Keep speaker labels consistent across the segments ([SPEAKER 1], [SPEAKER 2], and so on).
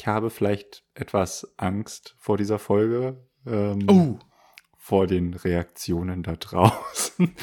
[SPEAKER 1] ich habe vielleicht etwas Angst vor dieser Folge. Ähm,
[SPEAKER 2] Oh,
[SPEAKER 1] Vor den Reaktionen da draußen.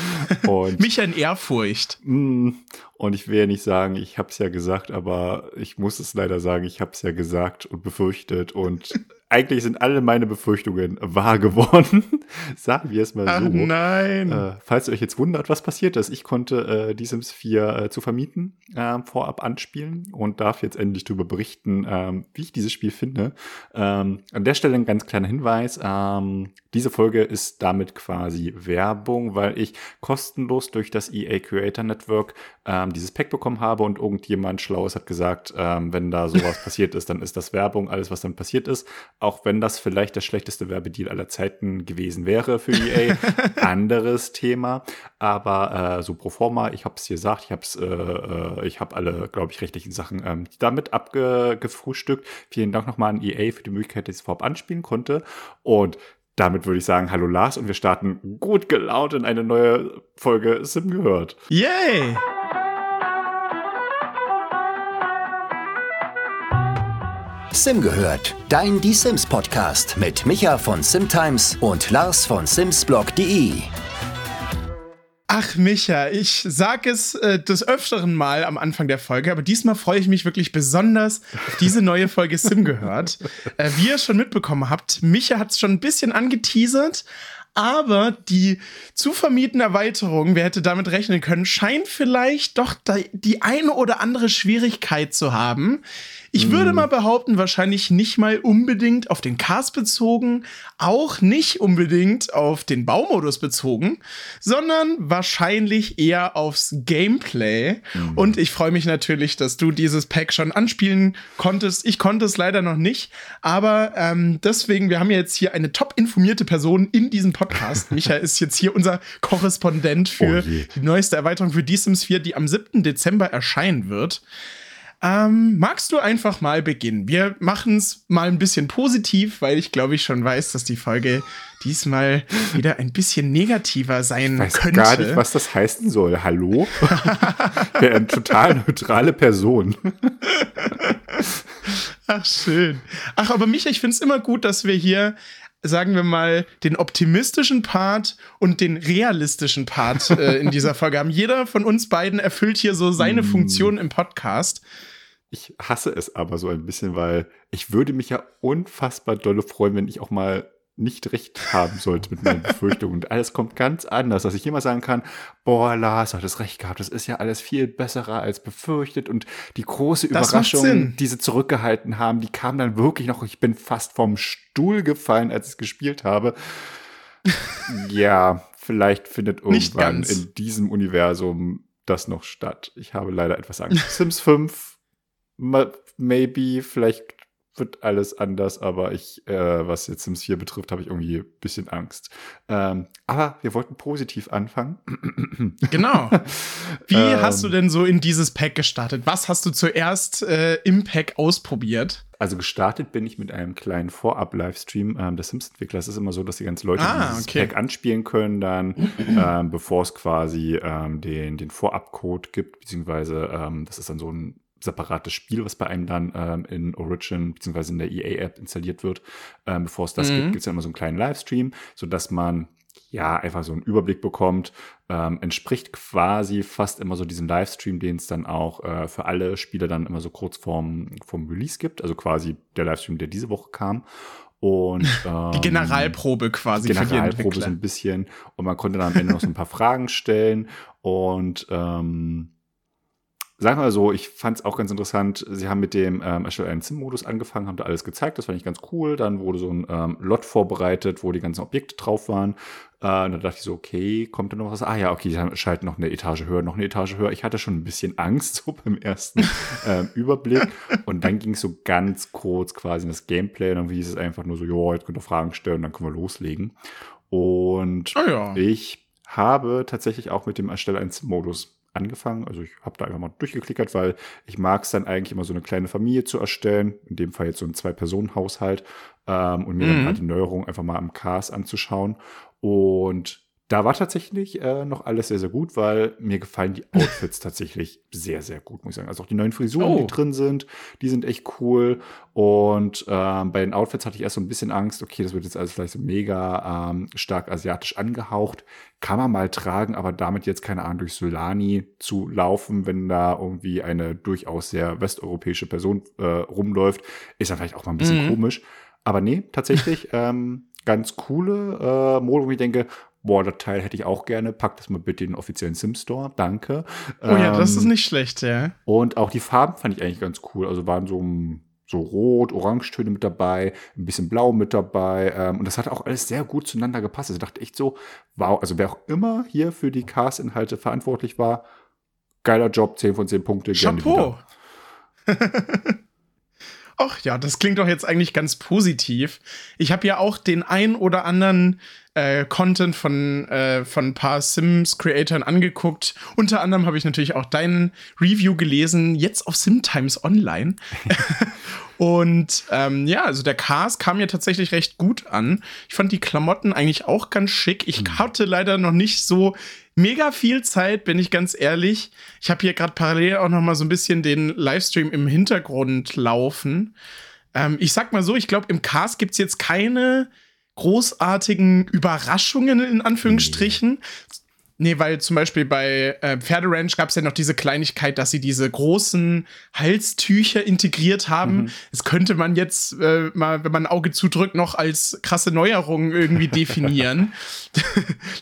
[SPEAKER 1] Und
[SPEAKER 2] mich in Ehrfurcht.
[SPEAKER 1] Mm, Und ich will ja nicht sagen, ich habe es ja gesagt, aber ich muss es leider sagen, ich habe es ja gesagt und befürchtet. Und eigentlich sind alle meine Befürchtungen wahr geworden. Sagen wir es mal
[SPEAKER 2] Ach
[SPEAKER 1] so.
[SPEAKER 2] nein.
[SPEAKER 1] Äh, falls ihr euch jetzt wundert, was passiert ist, ich konnte äh, die Sims 4 äh, zu vermieten äh, vorab anspielen und darf jetzt endlich darüber berichten, ähm, wie ich dieses Spiel finde. Ähm, an der Stelle ein ganz kleiner Hinweis. Ähm, diese Folge ist damit quasi Werbung, weil ich kostenlos durch das EA Creator Network ähm, dieses Pack bekommen habe und irgendjemand Schlaues hat gesagt, ähm, wenn da sowas passiert ist, dann ist das Werbung, alles was dann passiert ist. Auch wenn das vielleicht der schlechteste Werbedeal aller Zeiten gewesen wäre für EA. Anderes Thema. Aber äh, so pro forma, ich habe es gesagt, ich habe äh, äh, ich habe alle, glaube ich, rechtlichen Sachen ähm, damit abgefrühstückt. Vielen Dank nochmal an EA für die Möglichkeit, dass ich es vorab anspielen konnte. Und damit würde ich sagen, hallo Lars und wir starten gut gelaunt in eine neue Folge Sim gehört.
[SPEAKER 2] Yay.
[SPEAKER 3] Sim gehört, dein Die Sims Podcast mit Micha von Simtimes und Lars von Simsblog.de.
[SPEAKER 2] Ach, Micha, ich sag es äh, des öfteren Mal am Anfang der Folge, aber diesmal freue ich mich wirklich besonders auf diese neue Folge Sim gehört. Äh, wie ihr schon mitbekommen habt, Micha hat es schon ein bisschen angeteasert, aber die zu vermietende Erweiterung, wer hätte damit rechnen können, scheint vielleicht doch die eine oder andere Schwierigkeit zu haben. Ich würde mal behaupten, wahrscheinlich nicht mal unbedingt auf den Cast bezogen, auch nicht unbedingt auf den Baumodus bezogen, sondern wahrscheinlich eher aufs Gameplay. Und ich freue mich natürlich, dass du dieses Pack schon anspielen konntest. Ich konnte es leider noch nicht, aber ähm, deswegen, wir haben ja jetzt hier eine top informierte Person in diesem Podcast. Michael ist jetzt hier unser Korrespondent für
[SPEAKER 1] Oh
[SPEAKER 2] die neueste Erweiterung für Die Sims 4, die am 7. Dezember erscheinen wird. Ähm, magst du einfach mal beginnen? Wir machen es mal ein bisschen positiv, weil ich glaube ich schon weiß, dass die Folge diesmal wieder ein bisschen negativer sein
[SPEAKER 1] Ich weiß
[SPEAKER 2] könnte.
[SPEAKER 1] gar nicht, was das heißen soll. Hallo? wäre eine total neutrale Person.
[SPEAKER 2] Ach, schön. Ach, aber Micha, ich finde es immer gut, dass wir hier, sagen wir mal, den optimistischen Part und den realistischen Part äh, in dieser Folge haben. Jeder von uns beiden erfüllt hier so seine Funktion im Podcast.
[SPEAKER 1] Ich hasse es aber so ein bisschen, weil ich würde mich ja unfassbar dolle freuen, wenn ich auch mal nicht recht haben sollte mit meinen Befürchtungen. Und alles kommt ganz anders, dass ich immer sagen kann, boah, Lars hat es recht gehabt, das ist ja alles viel besserer als befürchtet. Und die große
[SPEAKER 2] Das
[SPEAKER 1] Überraschung, die sie zurückgehalten haben, die kam dann wirklich noch, ich bin fast vom Stuhl gefallen, als ich es gespielt habe. ja, vielleicht findet irgendwann in diesem Universum das noch statt. Ich habe leider etwas Angst. Sims 5 ma- maybe, vielleicht wird alles anders, aber ich, äh, was jetzt Sims 4 betrifft, habe ich irgendwie ein bisschen Angst. Ähm, aber wir wollten positiv anfangen.
[SPEAKER 2] Genau. Wie
[SPEAKER 1] Ähm.
[SPEAKER 2] hast du denn so in dieses Pack gestartet? Was hast du zuerst äh, im Pack ausprobiert?
[SPEAKER 1] Also gestartet bin ich mit einem kleinen Vorab-Livestream ähm, des Sims-Entwicklers. Es ist immer so, dass die ganzen Leute
[SPEAKER 2] Ah,
[SPEAKER 1] dieses
[SPEAKER 2] okay.
[SPEAKER 1] Pack anspielen können, dann ähm, bevor es quasi ähm, den, den Vorab-Code gibt, beziehungsweise ähm, das ist dann so ein separates Spiel, was bei einem dann ähm, in Origin beziehungsweise in der EA-App installiert wird. Ähm, bevor es das
[SPEAKER 2] Mhm.
[SPEAKER 1] gibt, gibt es ja immer so einen kleinen Livestream, sodass man ja einfach so einen Überblick bekommt. Ähm, entspricht quasi fast immer so diesem Livestream, den es dann auch äh, für alle Spieler dann immer so kurz vorm, vorm Release gibt. Also quasi der Livestream, der diese Woche kam. Und ähm,
[SPEAKER 2] Die Generalprobe quasi die
[SPEAKER 1] Generalprobe so ein bisschen. Und man konnte dann am Ende noch so ein paar Fragen stellen. Und ähm, sagen wir mal so, ich fand es auch ganz interessant. Sie haben mit dem ähm, Erstelle einen Sim-Modus angefangen, haben da alles gezeigt. Das fand ich ganz cool. Dann wurde so ein ähm, Lot vorbereitet, wo die ganzen Objekte drauf waren. Äh, und dann dachte ich so, okay, kommt da noch was? Ah ja, okay, die haben- schalten noch eine Etage höher, noch eine Etage höher. Ich hatte schon ein bisschen Angst so beim ersten ähm, Überblick. Und dann ging es so ganz kurz quasi in das Gameplay. Und dann hieß es einfach nur so, jo, jetzt könnt ihr Fragen stellen, dann können wir loslegen. Und
[SPEAKER 2] Ah ja.
[SPEAKER 1] ich habe tatsächlich auch mit dem Erstelle eines Modus angefangen. Also ich habe da einfach mal durchgeklickert, weil ich mag es dann eigentlich immer so eine kleine Familie zu erstellen. In dem Fall jetzt so ein Zwei-Personen-Haushalt. Ähm, und mir
[SPEAKER 2] Mhm.
[SPEAKER 1] dann halt die Neuerung einfach mal am Cast anzuschauen. Und da war tatsächlich äh, noch alles sehr, sehr gut, weil mir gefallen die Outfits tatsächlich sehr, sehr gut, muss ich sagen. Also auch die neuen Frisuren,
[SPEAKER 2] Oh.
[SPEAKER 1] die drin sind, die sind echt cool. Und ähm, bei den Outfits hatte ich erst so ein bisschen Angst, okay, das wird jetzt alles vielleicht so mega ähm, stark asiatisch angehaucht. Kann man mal tragen, aber damit jetzt, keine Ahnung, durch Solani zu laufen, wenn da irgendwie eine durchaus sehr westeuropäische Person äh, rumläuft, ist dann vielleicht auch mal ein bisschen
[SPEAKER 2] Mhm.
[SPEAKER 1] komisch. Aber nee, tatsächlich ähm, ganz coole äh, Mode, wo ich denke, boah, das Teil hätte ich auch gerne. Pack das mal bitte in den offiziellen Sim-Store. Danke.
[SPEAKER 2] Oh ja, das
[SPEAKER 1] Ähm,
[SPEAKER 2] ist nicht schlecht, ja.
[SPEAKER 1] Und auch die Farben fand ich eigentlich ganz cool. Also waren so, so rot, Orangetöne mit dabei, ein bisschen blau mit dabei. Ähm, und das hat auch alles sehr gut zueinander gepasst. Also ich dachte echt so, wow, also wer auch immer hier für die Cast-Inhalte verantwortlich war, geiler Job, 10 von 10 Punkte. gerne
[SPEAKER 2] Chapeau.
[SPEAKER 1] wieder.
[SPEAKER 2] Ach ja, das klingt doch jetzt eigentlich ganz positiv. Ich habe ja auch den ein oder anderen äh, Content von, äh, von ein paar Sims-Creatoren angeguckt. Unter anderem habe ich natürlich auch deinen Review gelesen, jetzt auf SimTimes Online. Und ähm, ja, also der Cast kam mir tatsächlich recht gut an. Ich fand die Klamotten eigentlich auch ganz schick. Ich hatte leider noch nicht so mega viel Zeit, bin ich ganz ehrlich. Ich habe hier gerade parallel auch noch mal so ein bisschen den Livestream im Hintergrund laufen. Ähm, ich sag mal so, ich glaube, im Cast gibt's jetzt keine großartigen Überraschungen in Anführungsstrichen. Nee, weil zum Beispiel bei äh, Pferderanch gab es ja noch diese Kleinigkeit, dass sie diese großen Halstücher integriert haben. Das könnte man jetzt äh, mal, wenn man ein Auge zudrückt, noch als krasse Neuerung irgendwie definieren.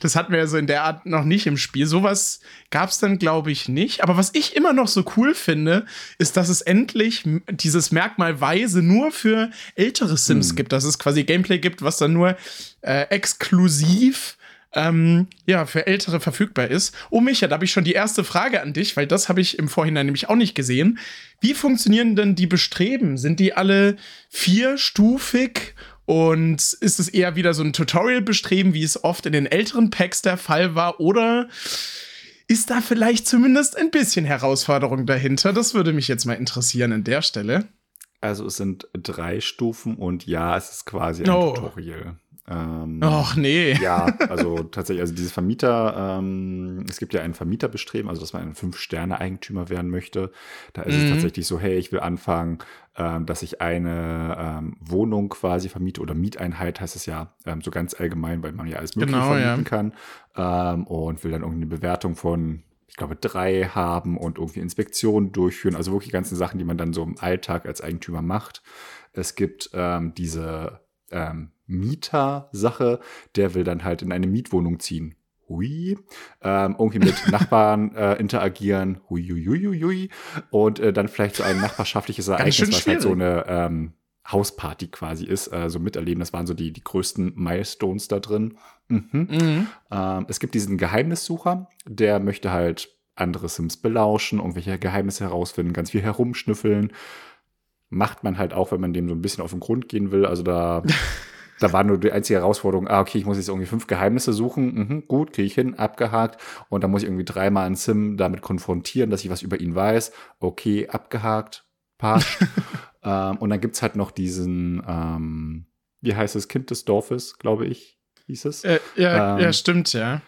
[SPEAKER 2] das hatten wir ja so in der Art noch nicht im Spiel. Sowas gab es dann, glaube ich, nicht. Aber was ich immer noch so cool finde, ist, dass es endlich dieses Merkmal Weise nur für ältere Sims gibt. Dass es quasi Gameplay gibt, was dann nur äh, exklusiv ähm, ja, für Ältere verfügbar ist. Oh, Micha, da habe ich schon die erste Frage an dich, weil das habe ich im Vorhinein nämlich auch nicht gesehen. Wie funktionieren denn die Bestreben? Sind die alle vierstufig? Und ist es eher wieder so ein Tutorial-Bestreben, wie es oft in den älteren Packs der Fall war? Oder ist da vielleicht zumindest ein bisschen Herausforderung dahinter? Das würde mich jetzt mal interessieren an der Stelle.
[SPEAKER 1] Also es sind drei Stufen und ja, es ist quasi ein
[SPEAKER 2] Oh.
[SPEAKER 1] Tutorial. Ähm,
[SPEAKER 2] Och, nee.
[SPEAKER 1] Ja, also tatsächlich, also dieses Vermieter, ähm, es gibt ja ein Vermieterbestreben, also dass man ein Fünf-Sterne-Eigentümer werden möchte. Da ist es
[SPEAKER 2] Mhm.
[SPEAKER 1] tatsächlich so, hey, ich will anfangen, ähm, dass ich eine ähm, Wohnung quasi vermiete oder Mieteinheit heißt es ja, ähm, so ganz allgemein, weil man ja alles Mögliche
[SPEAKER 2] Genau, ja.
[SPEAKER 1] vermieten kann ähm, und will dann irgendwie eine Bewertung von ich glaube, drei haben und irgendwie Inspektionen durchführen. Also wirklich die ganzen Sachen, die man dann so im Alltag als Eigentümer macht. Es gibt ähm, diese ähm, Mieter-Sache, der will dann halt in eine Mietwohnung ziehen. Hui. Ähm, irgendwie mit Nachbarn äh, interagieren. Hui, hui, hui, hui. Und äh, dann vielleicht so ein nachbarschaftliches Ereignis, was halt so eine ähm, Hausparty quasi ist, äh, so miterleben. Das waren so die, die größten Milestones da drin. Mhm.
[SPEAKER 2] Mhm.
[SPEAKER 1] Ähm, es gibt diesen Geheimnissucher, der möchte halt andere Sims belauschen, irgendwelche Geheimnisse herausfinden, ganz viel herumschnüffeln. Macht man halt auch, wenn man dem so ein bisschen auf den Grund gehen will. Also da, da war nur die einzige Herausforderung, ah, okay, ich muss jetzt irgendwie fünf Geheimnisse suchen. Mhm, gut, kriege ich hin, abgehakt. Und dann muss ich irgendwie dreimal einen Sim damit konfrontieren, dass ich was über ihn weiß. Okay, abgehakt, passt. ähm, und dann gibt's halt noch diesen, ähm, wie heißt es, Kind des Dorfes, glaube ich, hieß es
[SPEAKER 2] Äh, ja,
[SPEAKER 1] Ähm,
[SPEAKER 2] ja, stimmt, ja.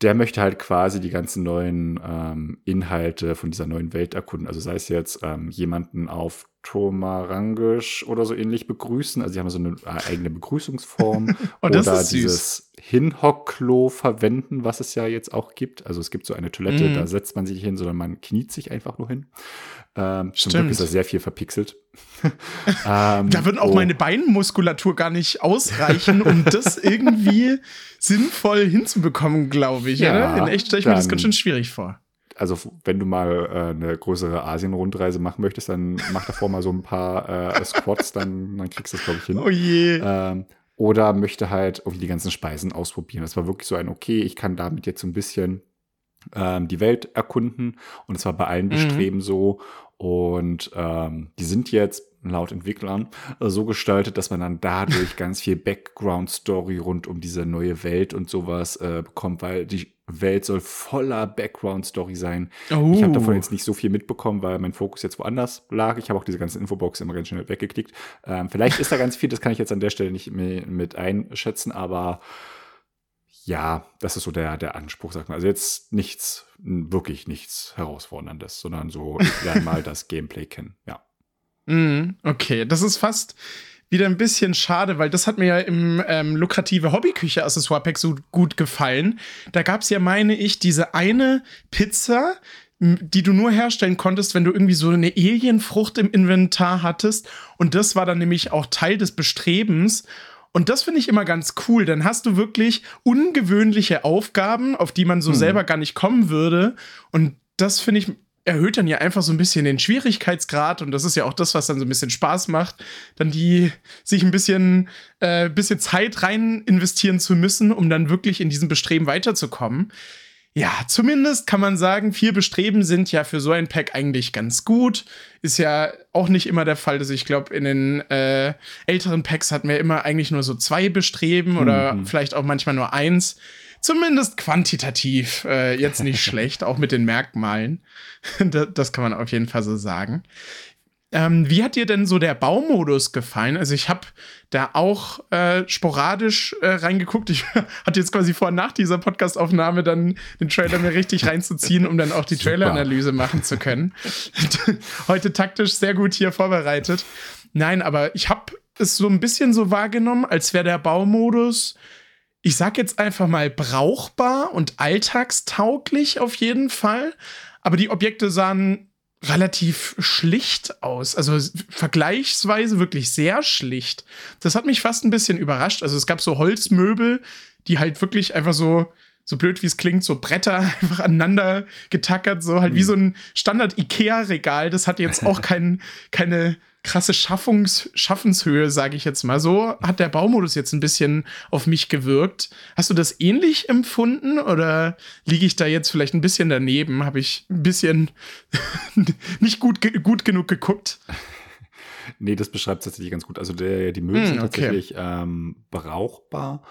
[SPEAKER 1] der möchte halt quasi die ganzen neuen ähm, Inhalte von dieser neuen Welt erkunden. Also sei es jetzt ähm, jemanden auf Tomarangisch oder so ähnlich begrüßen. Also sie haben so eine äh, eigene Begrüßungsform.
[SPEAKER 2] Oh, das
[SPEAKER 1] oder
[SPEAKER 2] ist süß.
[SPEAKER 1] dieses Hinhockklo verwenden, was es ja jetzt auch gibt. Also es gibt so eine Toilette,
[SPEAKER 2] Mhm.
[SPEAKER 1] da setzt man sich nicht hin, sondern man kniet sich einfach nur hin. Ähm, zum
[SPEAKER 2] Stimmt.
[SPEAKER 1] Glück ist das sehr viel verpixelt. ähm,
[SPEAKER 2] Da würden auch
[SPEAKER 1] oh.
[SPEAKER 2] meine Beinmuskulatur gar nicht ausreichen, um das irgendwie sinnvoll hinzubekommen, glaube ich.
[SPEAKER 1] Ja?
[SPEAKER 2] In echt stelle ich mir das ganz schön schwierig vor.
[SPEAKER 1] Also wenn du mal äh, eine größere Asien-Rundreise machen möchtest, dann mach davor mal so ein paar äh, Squats, dann, dann kriegst du das, glaube ich, hin.
[SPEAKER 2] Oh je.
[SPEAKER 1] Ähm, oder möchte halt irgendwie die ganzen Speisen ausprobieren. Das war wirklich so ein, okay, ich kann damit jetzt so ein bisschen ähm, die Welt erkunden. Und es war bei allen
[SPEAKER 2] Mhm.
[SPEAKER 1] Bestreben so. Und ähm, die sind jetzt laut Entwicklern äh, so gestaltet, dass man dann dadurch ganz viel Background-Story rund um diese neue Welt und sowas äh, bekommt, weil die Welt soll voller Background-Story sein.
[SPEAKER 2] Oh.
[SPEAKER 1] Ich habe davon jetzt nicht so viel mitbekommen, weil mein Fokus jetzt woanders lag. Ich habe auch diese ganzen Infobox immer ganz schnell weggeklickt. Ähm, vielleicht ist da ganz viel, das kann ich jetzt an der Stelle nicht mehr mit einschätzen, aber ja, das ist so der, der Anspruch, sagt man. Also jetzt nichts, wirklich nichts Herausforderndes, sondern so, ich lerne mal das Gameplay kennen, ja.
[SPEAKER 2] Mm, okay, das ist fast wieder ein bisschen schade, weil das hat mir ja im ähm, lukrative Hobbyküche-Accessoire-Pack so gut gefallen. Da gab es ja, meine ich, diese eine Pizza, die du nur herstellen konntest, wenn du irgendwie so eine Alienfrucht im Inventar hattest. Und das war dann nämlich auch Teil des Bestrebens. Und das finde ich immer ganz cool. Dann hast du wirklich ungewöhnliche Aufgaben, auf die man so hm. selber gar nicht kommen würde. Und das finde ich erhöht dann ja einfach so ein bisschen den Schwierigkeitsgrad und das ist ja auch das, was dann so ein bisschen Spaß macht, dann die sich ein bisschen, äh, bisschen Zeit rein investieren zu müssen, um dann wirklich in diesem Bestreben weiterzukommen ja, zumindest kann man sagen, vier Bestreben sind ja für so ein Pack eigentlich ganz gut. Ist ja auch nicht immer der Fall. Also ich glaube, in den äh, älteren Packs hatten wir immer eigentlich nur so zwei Bestreben oder mhm. vielleicht auch manchmal nur eins. Zumindest quantitativ äh, jetzt nicht schlecht, auch mit den Merkmalen. das kann man auf jeden Fall so sagen. Ähm, wie hat dir denn so der Baumodus gefallen? Also ich habe da auch äh, sporadisch äh, reingeguckt. Ich hatte jetzt quasi vor nach dieser Podcastaufnahme dann den Trailer mir richtig reinzuziehen, um dann auch die Traileranalyse machen zu können. Heute taktisch sehr gut hier vorbereitet. Nein, aber ich habe es so ein bisschen so wahrgenommen, als wäre der Baumodus ich sag jetzt einfach mal brauchbar und alltagstauglich auf jeden Fall. Aber die Objekte sahen relativ schlicht aus. Also vergleichsweise wirklich sehr schlicht. Das hat mich fast ein bisschen überrascht. Also es gab so Holzmöbel, die halt wirklich einfach so, so blöd wie es klingt, so Bretter einfach aneinander getackert, so halt mhm. wie so ein Standard-IKEA-Regal. Das hat jetzt auch kein, keine krasse Schaffungs Schaffenshöhe, sage ich jetzt mal. So hat der Baumodus jetzt ein bisschen auf mich gewirkt. Hast du das ähnlich empfunden oder liege ich da jetzt vielleicht ein bisschen daneben? Habe ich ein bisschen nicht gut, gut genug geguckt?
[SPEAKER 1] Nee, das beschreibt es tatsächlich ganz gut. Also der, die Möbel mm, sind okay. tatsächlich ähm, brauchbar.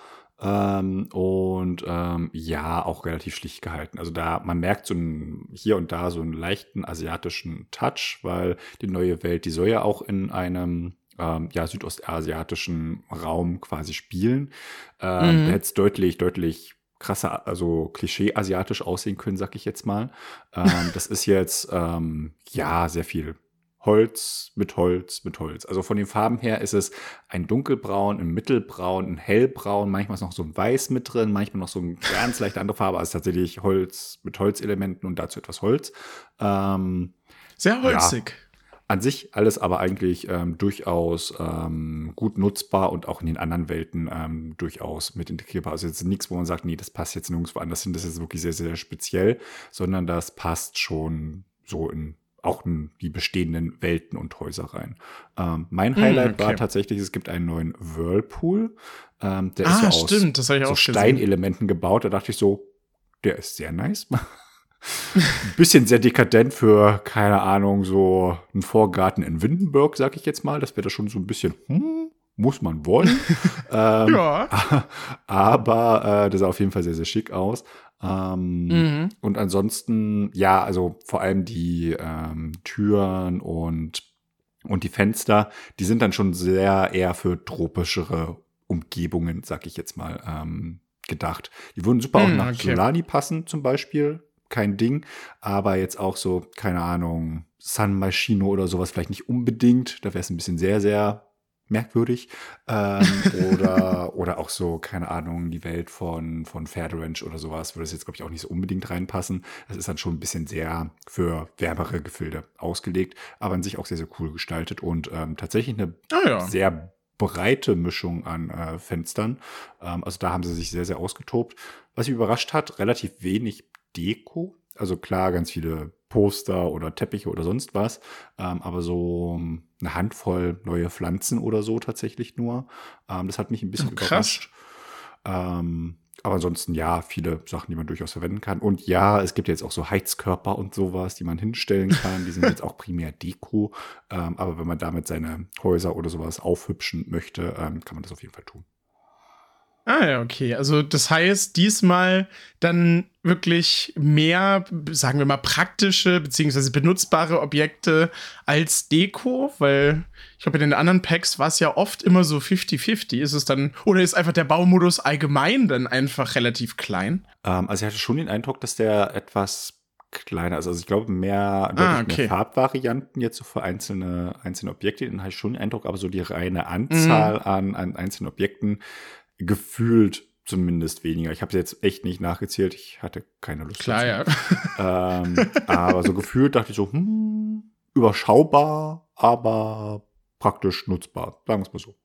[SPEAKER 1] Ähm, und ähm, ja, auch relativ schlicht gehalten. Also da, man merkt so ein, hier und da so einen leichten asiatischen Touch, weil die neue Welt, die soll ja auch in einem ähm, ja, südostasiatischen Raum quasi spielen. Ähm, mhm. Da hätte es deutlich, deutlich krasser, also klischee-asiatisch aussehen können, sag ich jetzt mal. Ähm, das ist jetzt, ähm, ja, sehr viel Holz mit Holz mit Holz. Also von den Farben her ist es ein dunkelbraun, ein mittelbraun, ein hellbraun, manchmal ist noch so ein Weiß mit drin, manchmal noch so eine ganz leichte andere Farbe, also tatsächlich Holz mit Holzelementen und dazu etwas Holz. Ähm,
[SPEAKER 2] Sehr holzig.
[SPEAKER 1] Ja, an sich alles aber eigentlich ähm, durchaus ähm, gut nutzbar und auch in den anderen Welten ähm, durchaus mit integrierbar. Also jetzt nichts, wo man sagt, nee, das passt jetzt nirgendwo anders hin, das ist wirklich sehr, sehr speziell, sondern das passt schon so in auch in die bestehenden Welten und Häuser rein. Ähm, mein hm, Highlight okay. war tatsächlich, es gibt einen neuen Whirlpool. Ähm, der ah, ist so stimmt, aus so Steinelementen gebaut. Da dachte ich so, der ist sehr nice. Ein bisschen sehr dekadent für, keine Ahnung, so einen Vorgarten in Windenburg, sag ich jetzt mal. Das wäre da schon so ein bisschen, hm, muss man wollen. ähm, ja. Aber äh, das sah auf jeden Fall sehr, sehr schick aus. Ähm, mhm. Und ansonsten, ja, also vor allem die ähm, Türen und, und die Fenster, die sind dann schon sehr eher für tropischere Umgebungen, sag ich jetzt mal, ähm, gedacht. Die würden super mhm, auch nach okay. Solani passen, zum Beispiel. Kein Ding. Aber jetzt auch so, keine Ahnung, San Machino oder sowas vielleicht nicht unbedingt. Da wäre es ein bisschen sehr, sehr merkwürdig. Ähm, oder, oder auch so, keine Ahnung, die Welt von, von Fairrange oder sowas würde es jetzt, glaube ich, auch nicht so unbedingt reinpassen. Das ist dann schon ein bisschen sehr für wärmere Gefilde ausgelegt, aber an sich auch sehr, sehr cool gestaltet und ähm, tatsächlich eine ah, ja. sehr breite Mischung an äh, Fenstern. Ähm, also da haben sie sich sehr, sehr ausgetobt. Was mich überrascht hat, relativ wenig Deko. Also klar, ganz viele Poster oder Teppiche oder sonst was, ähm, aber so ähm, eine Handvoll neue Pflanzen oder so tatsächlich nur. Ähm, das hat mich ein bisschen oh, überrascht. Ähm, aber ansonsten ja, viele Sachen, die man durchaus verwenden kann. Und ja, es gibt jetzt auch so Heizkörper und sowas, die man hinstellen kann. Die sind jetzt auch primär Deko. Ähm, aber wenn man damit seine Häuser oder sowas aufhübschen möchte, ähm, kann man das auf jeden Fall tun.
[SPEAKER 2] Ah ja, okay. Also das heißt, diesmal dann wirklich mehr, sagen wir mal, praktische bzw. benutzbare Objekte als Deko, weil ich glaube, in den anderen Packs war es ja oft immer so 50-50. Ist es dann, oder ist einfach der Baumodus allgemein dann einfach relativ klein?
[SPEAKER 1] Ähm, also ich hatte schon den Eindruck, dass der etwas kleiner ist. Also ich glaube, mehr, ah, okay. mehr Farbvarianten jetzt so für einzelne, einzelne Objekte, dann habe ich schon den Eindruck, aber so die reine Anzahl mhm. an, an einzelnen Objekten gefühlt zumindest weniger. Ich habe jetzt echt nicht nachgezählt. Ich hatte keine Lust.
[SPEAKER 2] Klar, dazu.
[SPEAKER 1] ja. ähm, aber so gefühlt dachte ich so, hm, überschaubar, aber praktisch nutzbar. Sagen wir es mal so.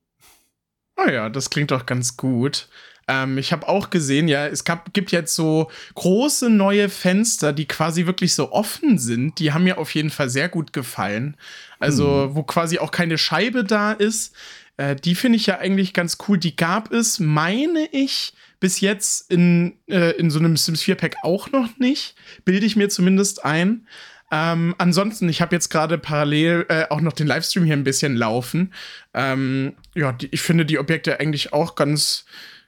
[SPEAKER 2] Ah ja, das klingt doch ganz gut. Ähm, ich habe auch gesehen, ja, es gab, gibt jetzt so große neue Fenster, die quasi wirklich so offen sind. Die haben mir auf jeden Fall sehr gut gefallen. Also, hm. wo quasi auch keine Scheibe da ist. Äh, die finde ich ja eigentlich ganz cool. Die gab es, meine ich, bis jetzt in, äh, in so einem Sims 4 Pack auch noch nicht. Bilde ich mir zumindest ein. Ähm, ansonsten, ich habe jetzt gerade parallel äh, auch noch den Livestream hier ein bisschen laufen. Ähm, ja, die, ich finde die Objekte eigentlich auch ganz,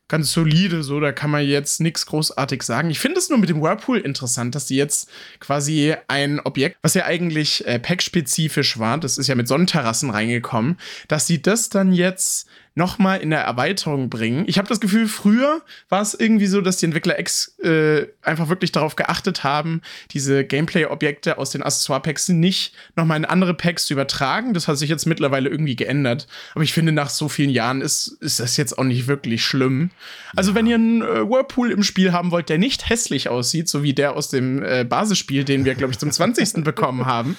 [SPEAKER 2] ganz solide, so, da kann man jetzt nichts großartig sagen. Ich finde es nur mit dem Whirlpool interessant, dass die jetzt quasi ein Objekt, was ja eigentlich äh, pack-spezifisch war, das ist ja mit Sonnenterrassen reingekommen, dass sie das dann jetzt nochmal in der Erweiterung bringen. Ich habe das Gefühl, früher war es irgendwie so, dass die Entwickler ex, äh, einfach wirklich darauf geachtet haben, diese Gameplay-Objekte aus den Accessoire-Packs nicht nochmal in andere Packs zu übertragen. Das hat sich jetzt mittlerweile irgendwie geändert. Aber ich finde, nach so vielen Jahren ist, ist das jetzt auch nicht wirklich schlimm. Also, ja. wenn ihr einen äh, Whirlpool im Spiel haben wollt, der nicht hässlich aussieht, so wie der aus dem äh, Basisspiel, den wir, glaube ich, zum 20. bekommen haben,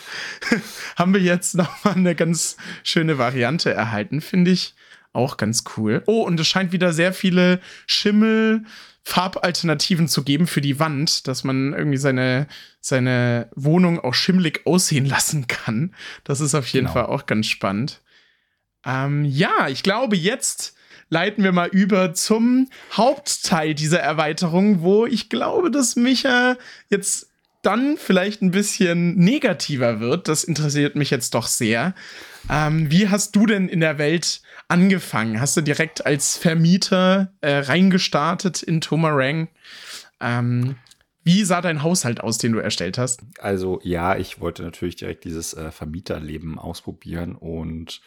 [SPEAKER 2] haben wir jetzt nochmal eine ganz schöne Variante erhalten, finde ich. Auch ganz cool. Oh, und es scheint wieder sehr viele Schimmel. Farbalternativen zu geben für die Wand, dass man irgendwie seine, seine Wohnung auch schimmelig aussehen lassen kann. Das ist auf jeden genau. Fall auch ganz spannend. Ähm, ja, ich glaube, jetzt leiten wir mal über zum Hauptteil dieser Erweiterung, wo ich glaube, dass Micha jetzt dann vielleicht ein bisschen negativer wird. Das interessiert mich jetzt doch sehr. Ähm, wie hast du denn in der Welt angefangen? Hast du direkt als Vermieter äh, reingestartet in Tomarang? Ähm, wie sah dein Haushalt aus, den du erstellt hast?
[SPEAKER 1] Also ja, ich wollte natürlich direkt dieses äh, Vermieterleben ausprobieren und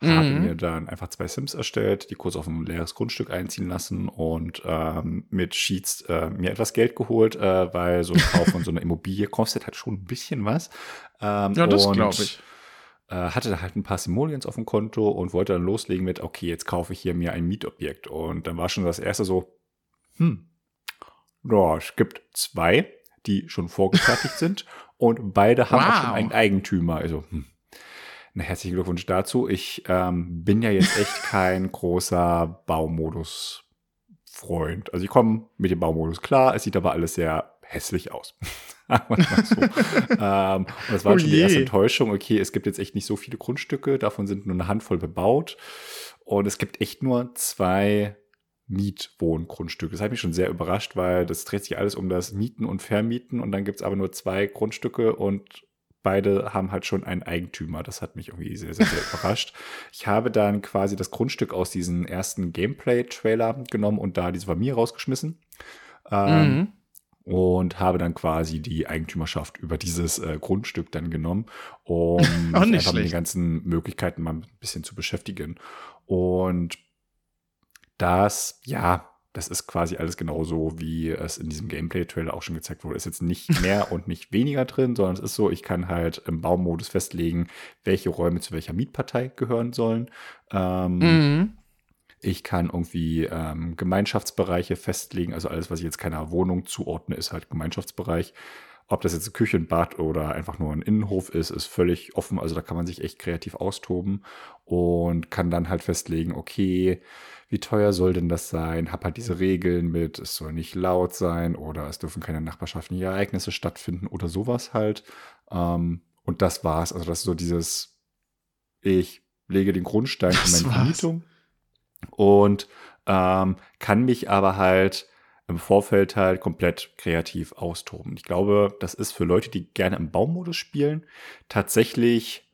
[SPEAKER 1] mhm. habe mir dann einfach zwei Sims erstellt, die kurz auf ein leeres Grundstück einziehen lassen und ähm, mit Sheets äh, mir etwas Geld geholt, äh, weil so ein Kauf von so einer Immobilie kostet halt schon ein bisschen was.
[SPEAKER 2] Ähm, ja, das glaube ich
[SPEAKER 1] hatte da halt ein paar Simoleons auf dem Konto und wollte dann loslegen mit, okay, jetzt kaufe ich hier mir ein Mietobjekt. Und dann war schon das erste so, hm, ja, es gibt zwei, die schon vorgefertigt sind und beide haben wow. auch schon einen Eigentümer. Also, hm. Na, herzlichen Glückwunsch dazu. Ich ähm, bin ja jetzt echt kein großer Baumodus-Freund. Also ich komme mit dem Baumodus klar, es sieht aber alles sehr hässlich aus. so. ähm, und das war oh schon die erste Enttäuschung. Okay, es gibt jetzt echt nicht so viele Grundstücke, davon sind nur eine Handvoll bebaut. Und es gibt echt nur zwei Mietwohngrundstücke. Das hat mich schon sehr überrascht, weil das dreht sich alles um das Mieten und Vermieten und dann gibt es aber nur zwei Grundstücke und beide haben halt schon einen Eigentümer. Das hat mich irgendwie sehr, sehr, sehr überrascht. Ich habe dann quasi das Grundstück aus diesem ersten Gameplay-Trailer genommen und da diese Familie rausgeschmissen. Ähm, mhm und habe dann quasi die Eigentümerschaft über dieses äh, Grundstück dann genommen, um mich einfach mit den ganzen Möglichkeiten mal ein bisschen zu beschäftigen. Und das, ja, das ist quasi alles genauso, wie es in diesem Gameplay-Trailer auch schon gezeigt wurde. Ist jetzt nicht mehr und nicht weniger drin, sondern es ist so, ich kann halt im Baumodus festlegen, welche Räume zu welcher Mietpartei gehören sollen. Ähm, mhm. Ich kann irgendwie ähm, Gemeinschaftsbereiche festlegen. Also alles, was ich jetzt keiner Wohnung zuordne, ist halt Gemeinschaftsbereich. Ob das jetzt Küche, ein Bad oder einfach nur ein Innenhof ist, ist völlig offen. Also da kann man sich echt kreativ austoben und kann dann halt festlegen, okay, wie teuer soll denn das sein? Hab halt diese Regeln mit, es soll nicht laut sein oder es dürfen keine nachbarschaftlichen Ereignisse stattfinden oder sowas halt. Ähm, und das war's. Also das ist so dieses, ich lege den Grundstein für meine Vermietung und ähm, kann mich aber halt im Vorfeld halt komplett kreativ austoben. Ich glaube, das ist für Leute, die gerne im Baumodus spielen, tatsächlich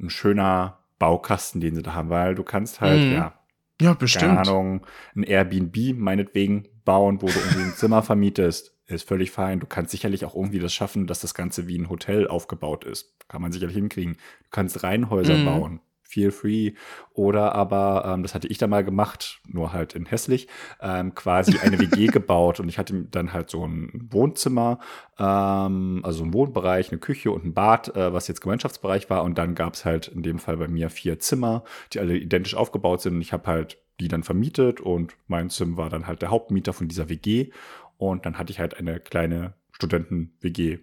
[SPEAKER 1] ein schöner Baukasten, den sie da haben, weil du kannst halt, mhm. ja,
[SPEAKER 2] Ja, bestimmt.
[SPEAKER 1] Keine Ahnung, ein Airbnb meinetwegen bauen, wo du irgendwie ein Zimmer vermietest. Ist völlig fein. Du kannst sicherlich auch irgendwie das schaffen, dass das Ganze wie ein Hotel aufgebaut ist. Kann man sicherlich hinkriegen. Du kannst Reihenhäuser
[SPEAKER 2] Mhm.
[SPEAKER 1] bauen. Feel free. Oder aber, ähm, das hatte ich da mal gemacht, nur halt in hässlich, ähm, quasi eine WG gebaut. Und ich hatte dann halt so ein Wohnzimmer, ähm, also ein Wohnbereich, eine Küche und ein Bad, äh, was jetzt Gemeinschaftsbereich war. Und dann gab es halt in dem Fall bei mir vier Zimmer, die alle identisch aufgebaut sind. Und ich habe halt die dann vermietet und mein Zimmer war dann halt der Hauptmieter von dieser WG. Und dann hatte ich halt eine kleine Studenten-WG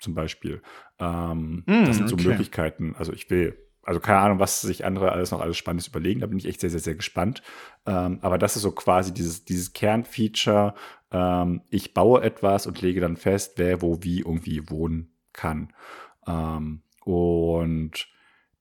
[SPEAKER 1] zum Beispiel.
[SPEAKER 2] Mm,
[SPEAKER 1] das sind so
[SPEAKER 2] okay.
[SPEAKER 1] Möglichkeiten. Also ich will, also keine Ahnung, was sich andere alles noch alles Spannendes überlegen. Da bin ich echt sehr, sehr, sehr gespannt. Ähm, aber das ist so quasi dieses, dieses Kernfeature. Ähm, ich baue etwas und lege dann fest, wer wo wie irgendwie wohnen kann. Ähm, und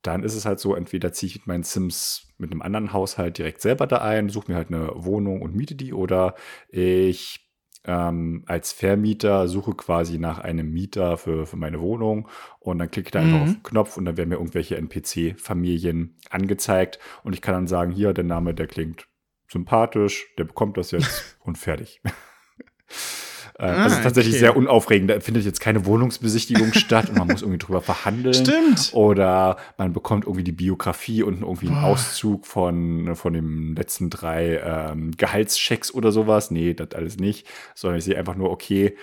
[SPEAKER 1] dann ist es halt so, entweder ziehe ich mit meinen Sims mit einem anderen Haushalt direkt selber da ein, suche mir halt eine Wohnung und miete die oder ich ähm, als Vermieter suche quasi nach einem Mieter für, für meine Wohnung und dann klicke ich da einfach
[SPEAKER 2] Mhm.
[SPEAKER 1] auf den Knopf und dann werden mir irgendwelche NPC-Familien angezeigt und ich kann dann sagen, hier, der Name, der klingt sympathisch, der bekommt das jetzt und fertig. Äh,
[SPEAKER 2] Ah,
[SPEAKER 1] das ist tatsächlich
[SPEAKER 2] okay.
[SPEAKER 1] sehr unaufregend. Da findet jetzt keine Wohnungsbesichtigung statt und man muss irgendwie drüber verhandeln.
[SPEAKER 2] Stimmt.
[SPEAKER 1] Oder man bekommt irgendwie die Biografie und irgendwie einen
[SPEAKER 2] Boah.
[SPEAKER 1] Auszug von, von den letzten drei ähm, Gehaltschecks oder sowas. Nee, das alles nicht. Sondern ich sehe einfach nur, okay,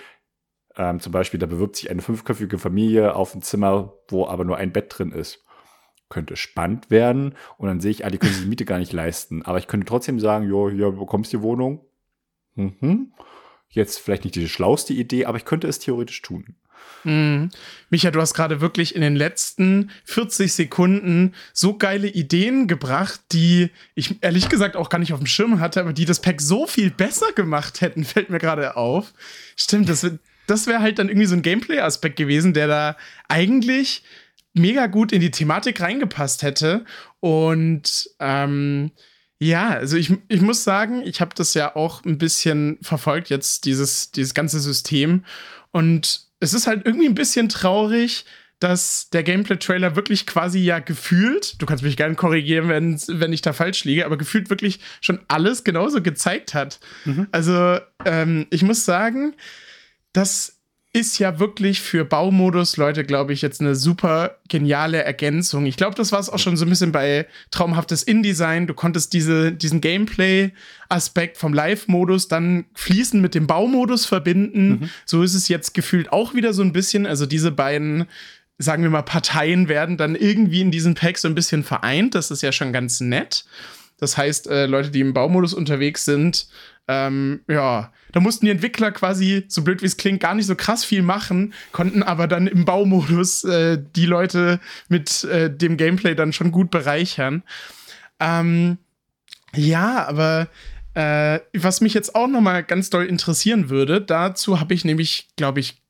[SPEAKER 1] ähm, zum Beispiel, da bewirbt sich eine fünfköpfige Familie auf ein Zimmer, wo aber nur ein Bett drin ist. Könnte spannend werden. Und dann sehe ich, ah, die können sich die Miete gar nicht leisten. Aber ich könnte trotzdem sagen, jo, hier, du bekommst die Wohnung. Mhm. Jetzt vielleicht nicht die schlauste Idee, aber ich könnte es theoretisch tun.
[SPEAKER 2] Mhm. Micha, du hast gerade wirklich in den letzten 40 Sekunden so geile Ideen gebracht, die ich ehrlich gesagt auch gar nicht auf dem Schirm hatte, aber die das Pack so viel besser gemacht hätten, fällt mir gerade auf. Stimmt, das, das wäre halt dann irgendwie so ein Gameplay-Aspekt gewesen, der da eigentlich mega gut in die Thematik reingepasst hätte. Und ähm, ja, also ich, ich muss sagen, ich habe das ja auch ein bisschen verfolgt, jetzt dieses, dieses ganze System. Und es ist halt irgendwie ein bisschen traurig, dass der Gameplay-Trailer wirklich quasi ja gefühlt, du kannst mich gerne korrigieren, wenn, wenn ich da falsch liege, aber gefühlt wirklich schon alles genauso gezeigt hat. Also ähm, ich muss sagen, das ist ja wirklich für Baumodus, Leute, glaube ich, jetzt eine super geniale Ergänzung. Ich glaube, das war es auch schon so ein bisschen bei traumhaftes InDesign. Du konntest diese, diesen Gameplay-Aspekt vom Live-Modus dann fließend mit dem Baumodus verbinden. So ist es jetzt gefühlt auch wieder so ein bisschen. Also diese beiden, sagen wir mal, Parteien werden dann irgendwie in diesem Pack so ein bisschen vereint. Das ist ja schon ganz nett. Das heißt, äh, Leute, die im Baumodus unterwegs sind, ähm, ja, da mussten die Entwickler quasi, so blöd wie es klingt, gar nicht so krass viel machen, konnten aber dann im Baumodus äh, die Leute mit äh, dem Gameplay dann schon gut bereichern. Ähm, ja, aber äh, was mich jetzt auch noch mal ganz doll interessieren würde, dazu habe ich nämlich, glaube ich,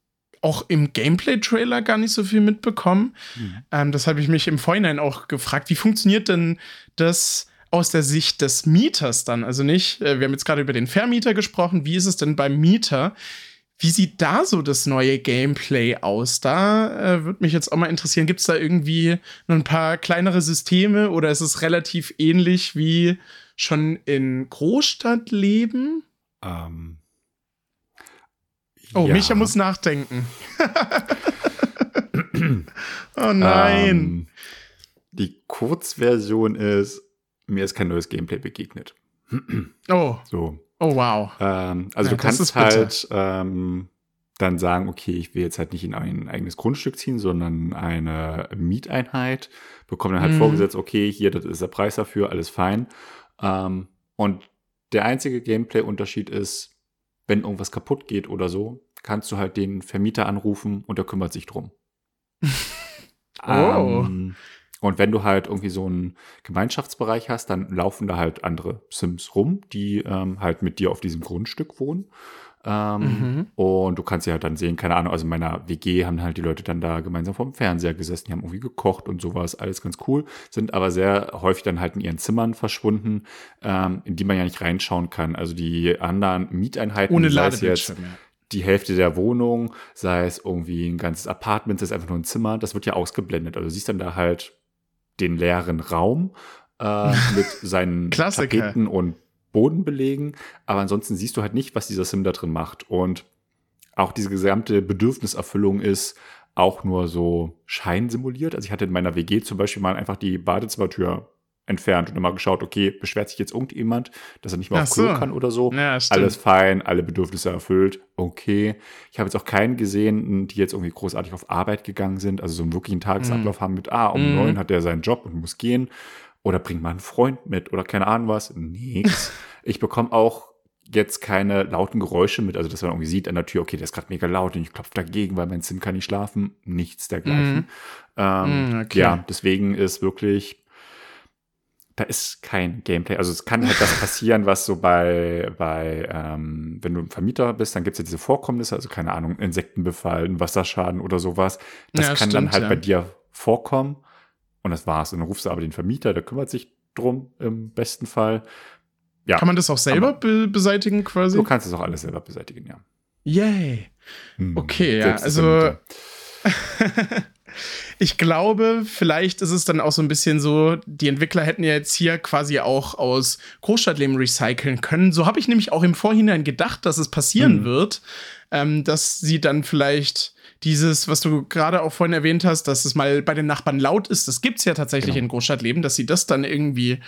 [SPEAKER 2] auch im Gameplay-Trailer gar nicht so viel mitbekommen. Ähm, das habe ich mich im Vorhinein auch gefragt. Wie funktioniert denn das aus der Sicht des Mieters dann? Also nicht, äh, wir haben jetzt gerade über den Vermieter gesprochen. Wie ist es denn beim Mieter? Wie sieht da so das neue Gameplay aus? Da äh, würde mich jetzt auch mal interessieren, gibt es da irgendwie noch ein paar kleinere Systeme oder ist es relativ ähnlich wie schon in Großstadtleben?
[SPEAKER 1] Ähm,
[SPEAKER 2] Oh,
[SPEAKER 1] ja.
[SPEAKER 2] Micha muss nachdenken. oh nein.
[SPEAKER 1] Ähm, die Kurzversion ist, mir ist kein neues Gameplay begegnet.
[SPEAKER 2] oh,
[SPEAKER 1] So.
[SPEAKER 2] oh wow.
[SPEAKER 1] Ähm, also
[SPEAKER 2] Ja,
[SPEAKER 1] du kannst halt ähm, dann sagen, okay, ich will jetzt halt nicht in ein eigenes Grundstück ziehen, sondern eine Mieteinheit, bekomme dann halt
[SPEAKER 2] Mhm.
[SPEAKER 1] vorgesetzt, okay, hier, das ist der Preis dafür, alles fein. Ähm, und der einzige Gameplay-Unterschied ist, wenn irgendwas kaputt geht oder so, kannst du halt den Vermieter anrufen und der kümmert sich drum.
[SPEAKER 2] Oh.
[SPEAKER 1] Ähm, und wenn du halt irgendwie so einen Gemeinschaftsbereich hast, dann laufen da halt andere Sims rum, die ähm, halt mit dir auf diesem Grundstück wohnen. Ähm,
[SPEAKER 2] Mhm.
[SPEAKER 1] Und du kannst ja halt dann sehen, keine Ahnung, also in meiner WG haben halt die Leute dann da gemeinsam vorm Fernseher gesessen, die haben irgendwie gekocht und sowas, alles ganz cool, sind aber sehr häufig dann halt in ihren Zimmern verschwunden, ähm, in die man ja nicht reinschauen kann. Also die anderen Mieteinheiten,
[SPEAKER 2] Ohne
[SPEAKER 1] sei es jetzt
[SPEAKER 2] Ladebildschirm. Ja.
[SPEAKER 1] die Hälfte der Wohnung, sei es irgendwie ein ganzes Apartment, sei es einfach nur ein Zimmer, das wird ja ausgeblendet. Also du siehst dann da halt den leeren Raum äh, mit seinen Tapeten und Bodenbelegen. Aber ansonsten siehst du halt nicht, was dieser Sim da drin macht. Und auch diese gesamte Bedürfniserfüllung ist auch nur so scheinsimuliert. Also ich hatte in meiner WG zum Beispiel mal einfach die Badezimmertür entfernt und immer geschaut, okay, beschwert sich jetzt irgendjemand, dass er nicht mehr Ach auf Klo so. kann oder so. Ja, Alles fein, alle Bedürfnisse erfüllt, okay. Ich habe jetzt auch keinen gesehen, die jetzt irgendwie großartig auf Arbeit gegangen sind, also so einen wirklichen Tagesablauf mm. haben mit, ah, um mm. neun hat er seinen Job und muss gehen oder bringt mal einen Freund mit oder keine Ahnung was. Nix. ich bekomme auch jetzt keine lauten Geräusche mit, also dass man irgendwie sieht an der Tür, okay, der ist gerade mega laut und ich klopfe dagegen, weil mein Sim kann nicht schlafen. Nichts dergleichen. Mm. Ähm, mm, okay. Ja, deswegen ist wirklich da ist kein Gameplay. Also es kann halt das passieren, was so bei, bei ähm, wenn du ein Vermieter bist, dann gibt es ja diese Vorkommnisse, also keine Ahnung, Insektenbefall, ein Wasserschaden oder sowas. Das ja, kann stimmt, dann halt ja. bei dir vorkommen und das war's. Und dann rufst du aber den Vermieter, der kümmert sich drum im besten Fall.
[SPEAKER 2] Ja, kann man das auch selber be beseitigen quasi?
[SPEAKER 1] Du kannst es auch alles selber beseitigen, ja.
[SPEAKER 2] Yay. Hm, okay, ja, also ich glaube, vielleicht ist es dann auch so ein bisschen so, die Entwickler hätten ja jetzt hier quasi auch aus Großstadtleben recyceln können. So habe ich nämlich auch im Vorhinein gedacht, dass es passieren mhm. wird, ähm, dass sie dann vielleicht dieses, was du gerade auch vorhin erwähnt hast, dass es mal bei den Nachbarn laut ist, das gibt es ja tatsächlich genau. in Großstadtleben, dass sie das dann irgendwie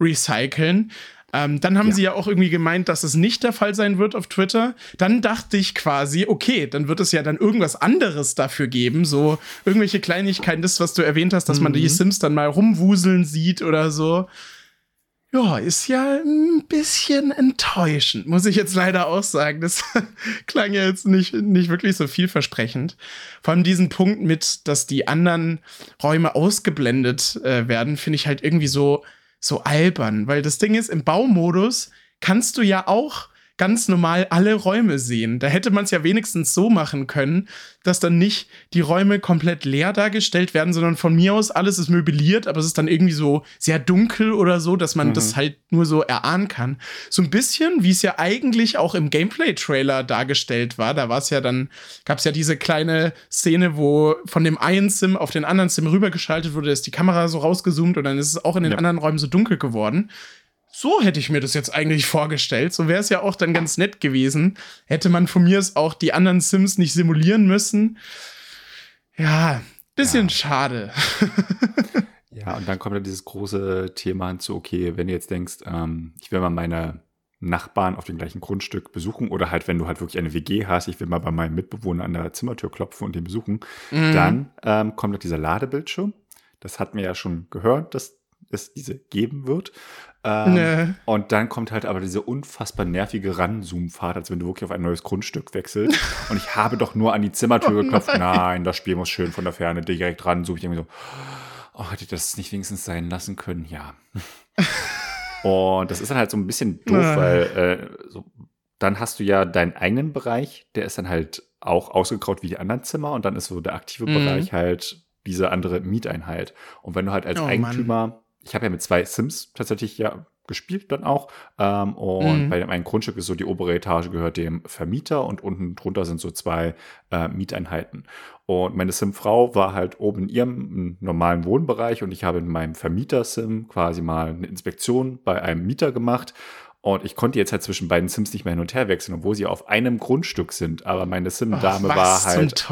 [SPEAKER 2] recyceln. Ähm, dann haben ja. sie ja auch irgendwie gemeint, dass es nicht der Fall sein wird auf Twitter. Dann dachte ich quasi, okay, dann wird es ja dann irgendwas anderes dafür geben, so irgendwelche Kleinigkeiten, das, was du erwähnt hast, dass mhm. man die Sims dann mal rumwuseln sieht oder so. Ja, ist ja ein bisschen enttäuschend, muss ich jetzt leider auch sagen. Das klang ja jetzt nicht, nicht wirklich so vielversprechend. Vor allem diesen Punkt mit, dass die anderen Räume ausgeblendet äh, werden, finde ich halt irgendwie so, so albern, weil das Ding ist, im Baumodus kannst du ja auch ganz normal alle Räume sehen. Da hätte man es ja wenigstens so machen können, dass dann nicht die Räume komplett leer dargestellt werden, sondern von mir aus alles ist möbliert, aber es ist dann irgendwie so sehr dunkel oder so, dass man mhm. das halt nur so erahnen kann. So ein bisschen, wie es ja eigentlich auch im Gameplay-Trailer dargestellt war. Da war es ja dann, gab es ja diese kleine Szene, wo von dem einen Sim auf den anderen Sim rübergeschaltet wurde, ist die Kamera so rausgezoomt und dann ist es auch in den ja. anderen Räumen so dunkel geworden. So hätte ich mir das jetzt eigentlich vorgestellt. So wäre es ja auch dann ganz nett gewesen. Hätte man von mir es auch die anderen Sims nicht simulieren müssen. Ja, bisschen ja. schade.
[SPEAKER 1] ja, und dann kommt ja dieses große Thema hinzu, okay, wenn du jetzt denkst, ähm, ich will mal meine Nachbarn auf dem gleichen Grundstück besuchen oder halt, wenn du halt wirklich eine WG hast, ich will mal bei meinem Mitbewohner an der Zimmertür klopfen und den besuchen, mhm. dann ähm, kommt halt dieser Ladebildschirm. Das hatten wir ja schon gehört, dass es diese geben wird. Ähm, nee. Und dann kommt halt aber diese unfassbar nervige Ranzoom-Fahrt, als wenn du wirklich auf ein neues Grundstück wechselst. und ich habe doch nur an die Zimmertür oh geklopft. Nein. nein, das Spiel muss schön von der Ferne direkt ran. Suche ich irgendwie so, oh, hätte ich das nicht wenigstens sein lassen können? Ja. und das ist dann halt so ein bisschen doof, weil äh, so, dann hast du ja deinen eigenen Bereich, der ist dann halt auch ausgegraut wie die anderen Zimmer und dann ist so der aktive mhm. Bereich halt diese andere Mieteinheit. Und wenn du halt als oh, Eigentümer Mann ich habe ja mit zwei Sims tatsächlich ja gespielt dann auch. Ähm, und mhm. bei dem einen Grundstück ist so die obere Etage gehört dem Vermieter und unten drunter sind so zwei äh, Mieteinheiten. Und meine Sim-Frau war halt oben in ihrem normalen Wohnbereich und ich habe in meinem Vermieter-Sim quasi mal eine Inspektion bei einem Mieter gemacht. Und ich konnte jetzt halt zwischen beiden Sims nicht mehr hin und her wechseln, obwohl sie auf einem Grundstück sind. Aber meine Sim-Dame war halt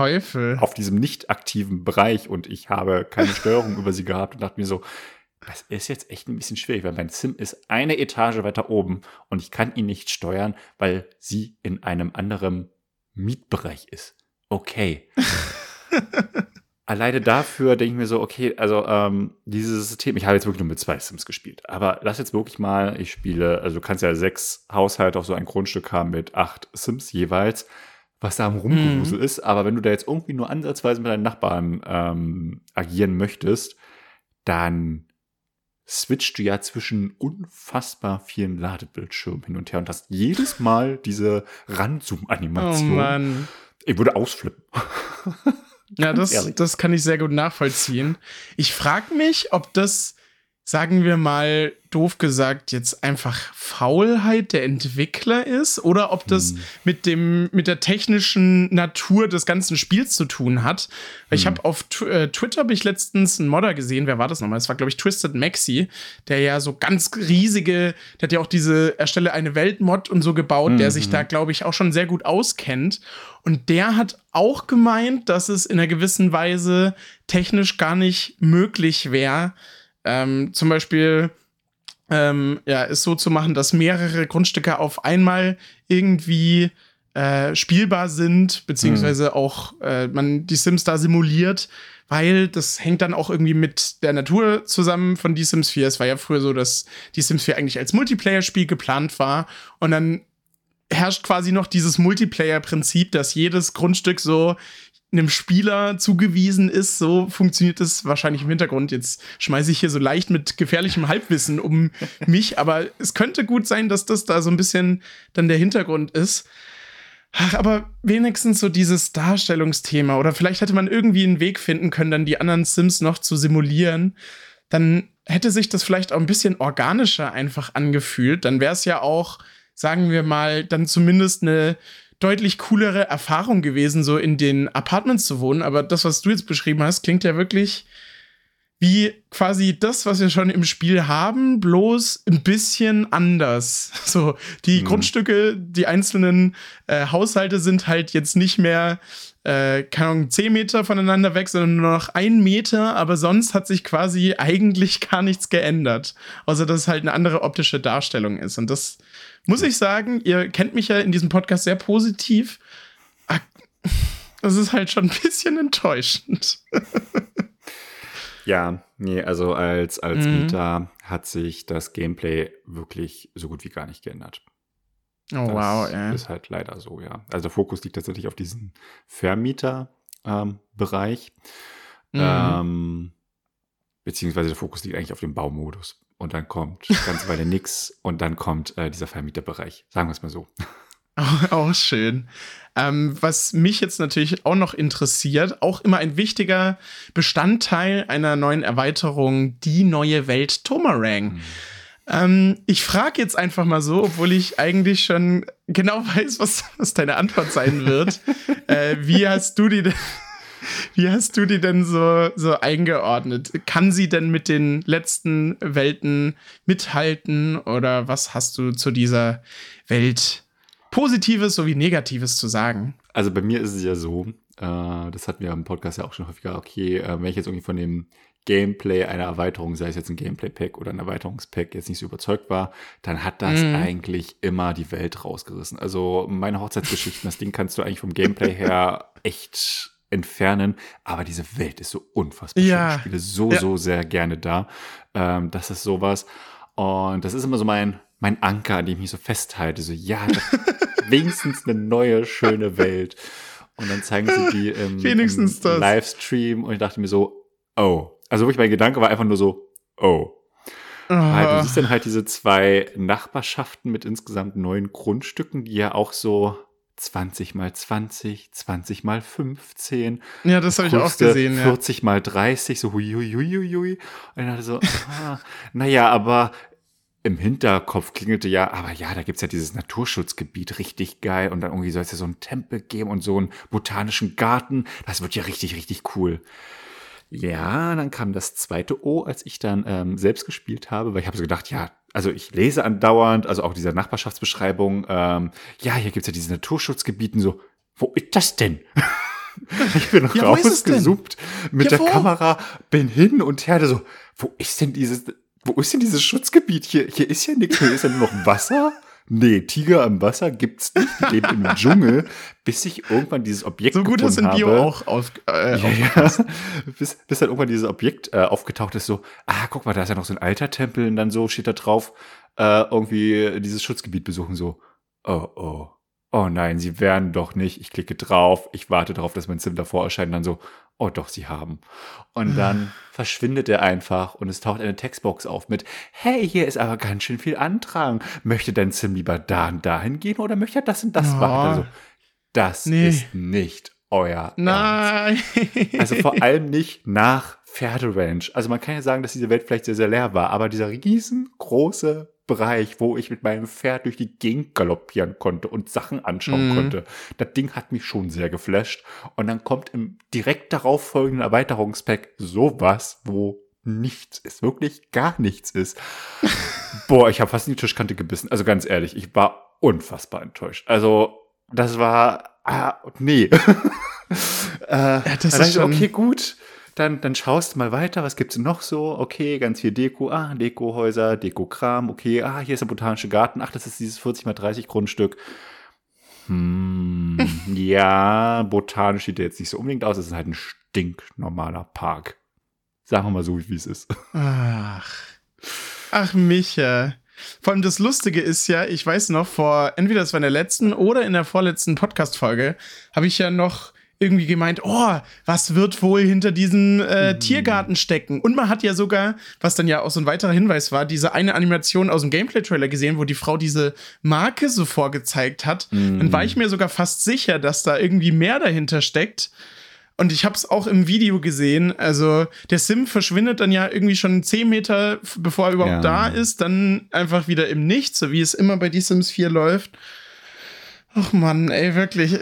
[SPEAKER 1] auf diesem nicht aktiven Bereich und ich habe keine Steuerung über sie gehabt und dachte mir so, das ist jetzt echt ein bisschen schwierig, weil mein Sim ist eine Etage weiter oben und ich kann ihn nicht steuern, weil sie in einem anderen Mietbereich ist. Okay. Alleine dafür denke ich mir so, okay, also ähm, dieses System, ich habe jetzt wirklich nur mit zwei Sims gespielt, aber lass jetzt wirklich mal, ich spiele, also du kannst ja sechs Haushalte auf so ein Grundstück haben mit acht Sims jeweils, was da am Rumgewusel mhm. ist, aber wenn du da jetzt irgendwie nur ansatzweise mit deinen Nachbarn ähm, agieren möchtest, dann switcht du ja zwischen unfassbar vielen Ladebildschirmen hin und her und hast jedes Mal diese Ranzoom-Animation. Oh Mann. Ich würde ausflippen.
[SPEAKER 2] ja, das, das kann ich sehr gut nachvollziehen. Ich frage mich, ob das sagen wir mal, doof gesagt, jetzt einfach Faulheit der Entwickler ist oder ob das hm. mit, dem, mit der technischen Natur des ganzen Spiels zu tun hat. Hm. Ich habe auf äh, Twitter habe ich letztens einen Modder gesehen, wer war das nochmal? Das war, glaube ich, Twisted Maxi, der ja so ganz riesige, der hat ja auch diese Erstelle eine Weltmod und so gebaut, hm. der sich da, glaube ich, auch schon sehr gut auskennt. Und der hat auch gemeint, dass es in einer gewissen Weise technisch gar nicht möglich wäre, ähm, zum Beispiel ähm, ja, ist so zu machen, dass mehrere Grundstücke auf einmal irgendwie äh, spielbar sind, beziehungsweise mhm. auch äh, man die Sims da simuliert, weil das hängt dann auch irgendwie mit der Natur zusammen von Die Sims 4. Es war ja früher so, dass Die Sims 4 eigentlich als Multiplayer-Spiel geplant war und dann herrscht quasi noch dieses Multiplayer-Prinzip, dass jedes Grundstück so einem Spieler zugewiesen ist. So funktioniert es wahrscheinlich im Hintergrund. Jetzt schmeiße ich hier so leicht mit gefährlichem Halbwissen um mich, aber es könnte gut sein, dass das da so ein bisschen dann der Hintergrund ist. Ach, aber wenigstens so dieses Darstellungsthema oder vielleicht hätte man irgendwie einen Weg finden können, dann die anderen Sims noch zu simulieren. Dann hätte sich das vielleicht auch ein bisschen organischer einfach angefühlt. Dann wäre es ja auch, sagen wir mal, dann zumindest eine deutlich coolere Erfahrung gewesen, so in den Apartments zu wohnen. Aber das, was du jetzt beschrieben hast, klingt ja wirklich wie quasi das, was wir schon im Spiel haben, bloß ein bisschen anders. So, die mhm. Grundstücke, die einzelnen äh, Haushalte sind halt jetzt nicht mehr, äh, keine Ahnung, 10 Meter voneinander weg, sondern nur noch ein Meter, aber sonst hat sich quasi eigentlich gar nichts geändert. Außer dass es halt eine andere optische Darstellung ist. Und das muss ich sagen, ihr kennt mich ja in diesem Podcast sehr positiv. Ah, das ist halt schon ein bisschen enttäuschend.
[SPEAKER 1] ja, nee, also als, als mhm. Mieter hat sich das Gameplay wirklich so gut wie gar nicht geändert.
[SPEAKER 2] Oh, das wow, ey.
[SPEAKER 1] Ist halt leider so, ja. Also der Fokus liegt tatsächlich auf diesem Vermieter-Bereich. Ähm, mhm. ähm, beziehungsweise der Fokus liegt eigentlich auf dem Baumodus und dann kommt ganz Weile nix und dann kommt äh, dieser Vermieterbereich. Sagen wir es mal so.
[SPEAKER 2] Auch, auch schön. Ähm, was mich jetzt natürlich auch noch interessiert, auch immer ein wichtiger Bestandteil einer neuen Erweiterung, die neue Welt Tomarang. Mhm. Ähm, ich frage jetzt einfach mal so, obwohl ich eigentlich schon genau weiß, was, was deine Antwort sein wird. äh, wie hast du die denn wie hast du die denn so, so eingeordnet? Kann sie denn mit den letzten Welten mithalten oder was hast du zu dieser Welt Positives sowie Negatives zu sagen?
[SPEAKER 1] Also bei mir ist es ja so, äh, das hatten wir im Podcast ja auch schon häufiger, okay, äh, wenn ich jetzt irgendwie von dem Gameplay einer Erweiterung, sei es jetzt ein Gameplay-Pack oder ein Erweiterungspack, jetzt nicht so überzeugt war, dann hat das mm. eigentlich immer die Welt rausgerissen. Also meine Hochzeitsgeschichten, das Ding kannst du eigentlich vom Gameplay her echt entfernen. Aber diese Welt ist so unfassbar ja. schön. Ich spiele so, ja. so sehr gerne da. Ähm, das ist sowas. Und das ist immer so mein, mein Anker, an dem ich mich so festhalte. So, ja, wenigstens eine neue, schöne Welt. Und dann zeigen sie die im,
[SPEAKER 2] wenigstens
[SPEAKER 1] im Livestream. Und ich dachte mir so, oh. Also wirklich mein Gedanke war einfach nur so, oh. Weil du siehst dann halt diese zwei Nachbarschaften mit insgesamt neun Grundstücken, die ja auch so 20 mal 20, 20 mal 15.
[SPEAKER 2] Ja, das habe ich auch gesehen.
[SPEAKER 1] 40 ja. mal 30, so hui, hui, hui, hui. Und dann so, ah, naja, aber im Hinterkopf klingelte ja, aber ja, da gibt's ja dieses Naturschutzgebiet, richtig geil. Und dann irgendwie soll es ja so einen Tempel geben und so einen botanischen Garten. Das wird ja richtig, richtig cool. Ja, dann kam das zweite O, als ich dann ähm, selbst gespielt habe, weil ich habe so gedacht, ja, also ich lese andauernd, also auch diese Nachbarschaftsbeschreibung, ähm, ja, hier gibt's ja diese Naturschutzgebieten, so, wo ist das denn? ich bin ja, rausgesuppt mit ja, der Kamera, bin hin und her, so, wo ist denn dieses, wo ist denn dieses Schutzgebiet? Hier, hier ist ja nichts, hier ist ja nur noch Wasser. Nee, Tiger im Wasser gibt's nicht. Die leben im Dschungel, bis ich irgendwann dieses Objekt
[SPEAKER 2] So gut, dass in Bio auch auf,
[SPEAKER 1] äh, ja, ja. Bis, bis dann irgendwann dieses Objekt äh, aufgetaucht ist, so, ah, guck mal, da ist ja noch so ein alter Tempel und dann so steht da drauf, äh, irgendwie dieses Schutzgebiet besuchen, so, oh, oh. Oh nein, sie werden doch nicht. Ich klicke drauf, ich warte darauf, dass mein Sim davor erscheint, dann so, oh doch, sie haben. Und dann verschwindet er einfach und es taucht eine Textbox auf mit, hey, hier ist aber ganz schön viel Andrang. Möchte dein Sim lieber da und dahin gehen oder möchte er das und das oh. machen? Also, das nee. ist nicht euer
[SPEAKER 2] Nein.
[SPEAKER 1] Ernst. Also vor allem nicht nach Pferderanch. Also man kann ja sagen, dass diese Welt vielleicht sehr, sehr leer war, aber dieser riesengroße Bereich, wo ich mit meinem Pferd durch die Gegend galoppieren konnte und Sachen anschauen
[SPEAKER 2] Mhm.
[SPEAKER 1] konnte, das Ding hat mich schon sehr geflasht. Und dann kommt im direkt darauf folgenden Erweiterungspack sowas, wo nichts ist, wirklich gar nichts ist. Boah, ich habe fast in die Tischkante gebissen. Also ganz ehrlich, ich war unfassbar enttäuscht. Also das war, ah, nee. äh, ja,
[SPEAKER 2] das ist schon-
[SPEAKER 1] okay, gut. Dann, dann schaust du mal weiter, was gibt's denn noch so? Okay, ganz viel Deko. Ah, Dekohäuser, Dekokram. Okay, ah, hier ist der botanische Garten. Ach, das ist dieses 40 mal 30 Grundstück. Hm, ja, botanisch sieht der jetzt nicht so unbedingt aus. Es ist halt ein stinknormaler Park. Sagen wir mal so, wie es ist.
[SPEAKER 2] Ach. Ach, Micha. Vor allem das Lustige ist ja, ich weiß noch, vor entweder das war in der letzten oder in der vorletzten Podcast-Folge, habe ich ja noch irgendwie gemeint, oh, was wird wohl hinter diesem äh, Tiergarten stecken? Und man hat ja sogar, was dann ja auch so ein weiterer Hinweis war, diese eine Animation aus dem Gameplay-Trailer gesehen, wo die Frau diese Marke so vorgezeigt hat. Dann war ich mir sogar fast sicher, dass da irgendwie mehr dahinter steckt. Und ich habe es auch im Video gesehen. Also der Sim verschwindet dann ja irgendwie schon 10 Meter, bevor er überhaupt
[SPEAKER 1] Ja.
[SPEAKER 2] da ist, dann einfach wieder im Nichts, so wie es immer bei The Sims 4 läuft. Ach Mann, ey, wirklich.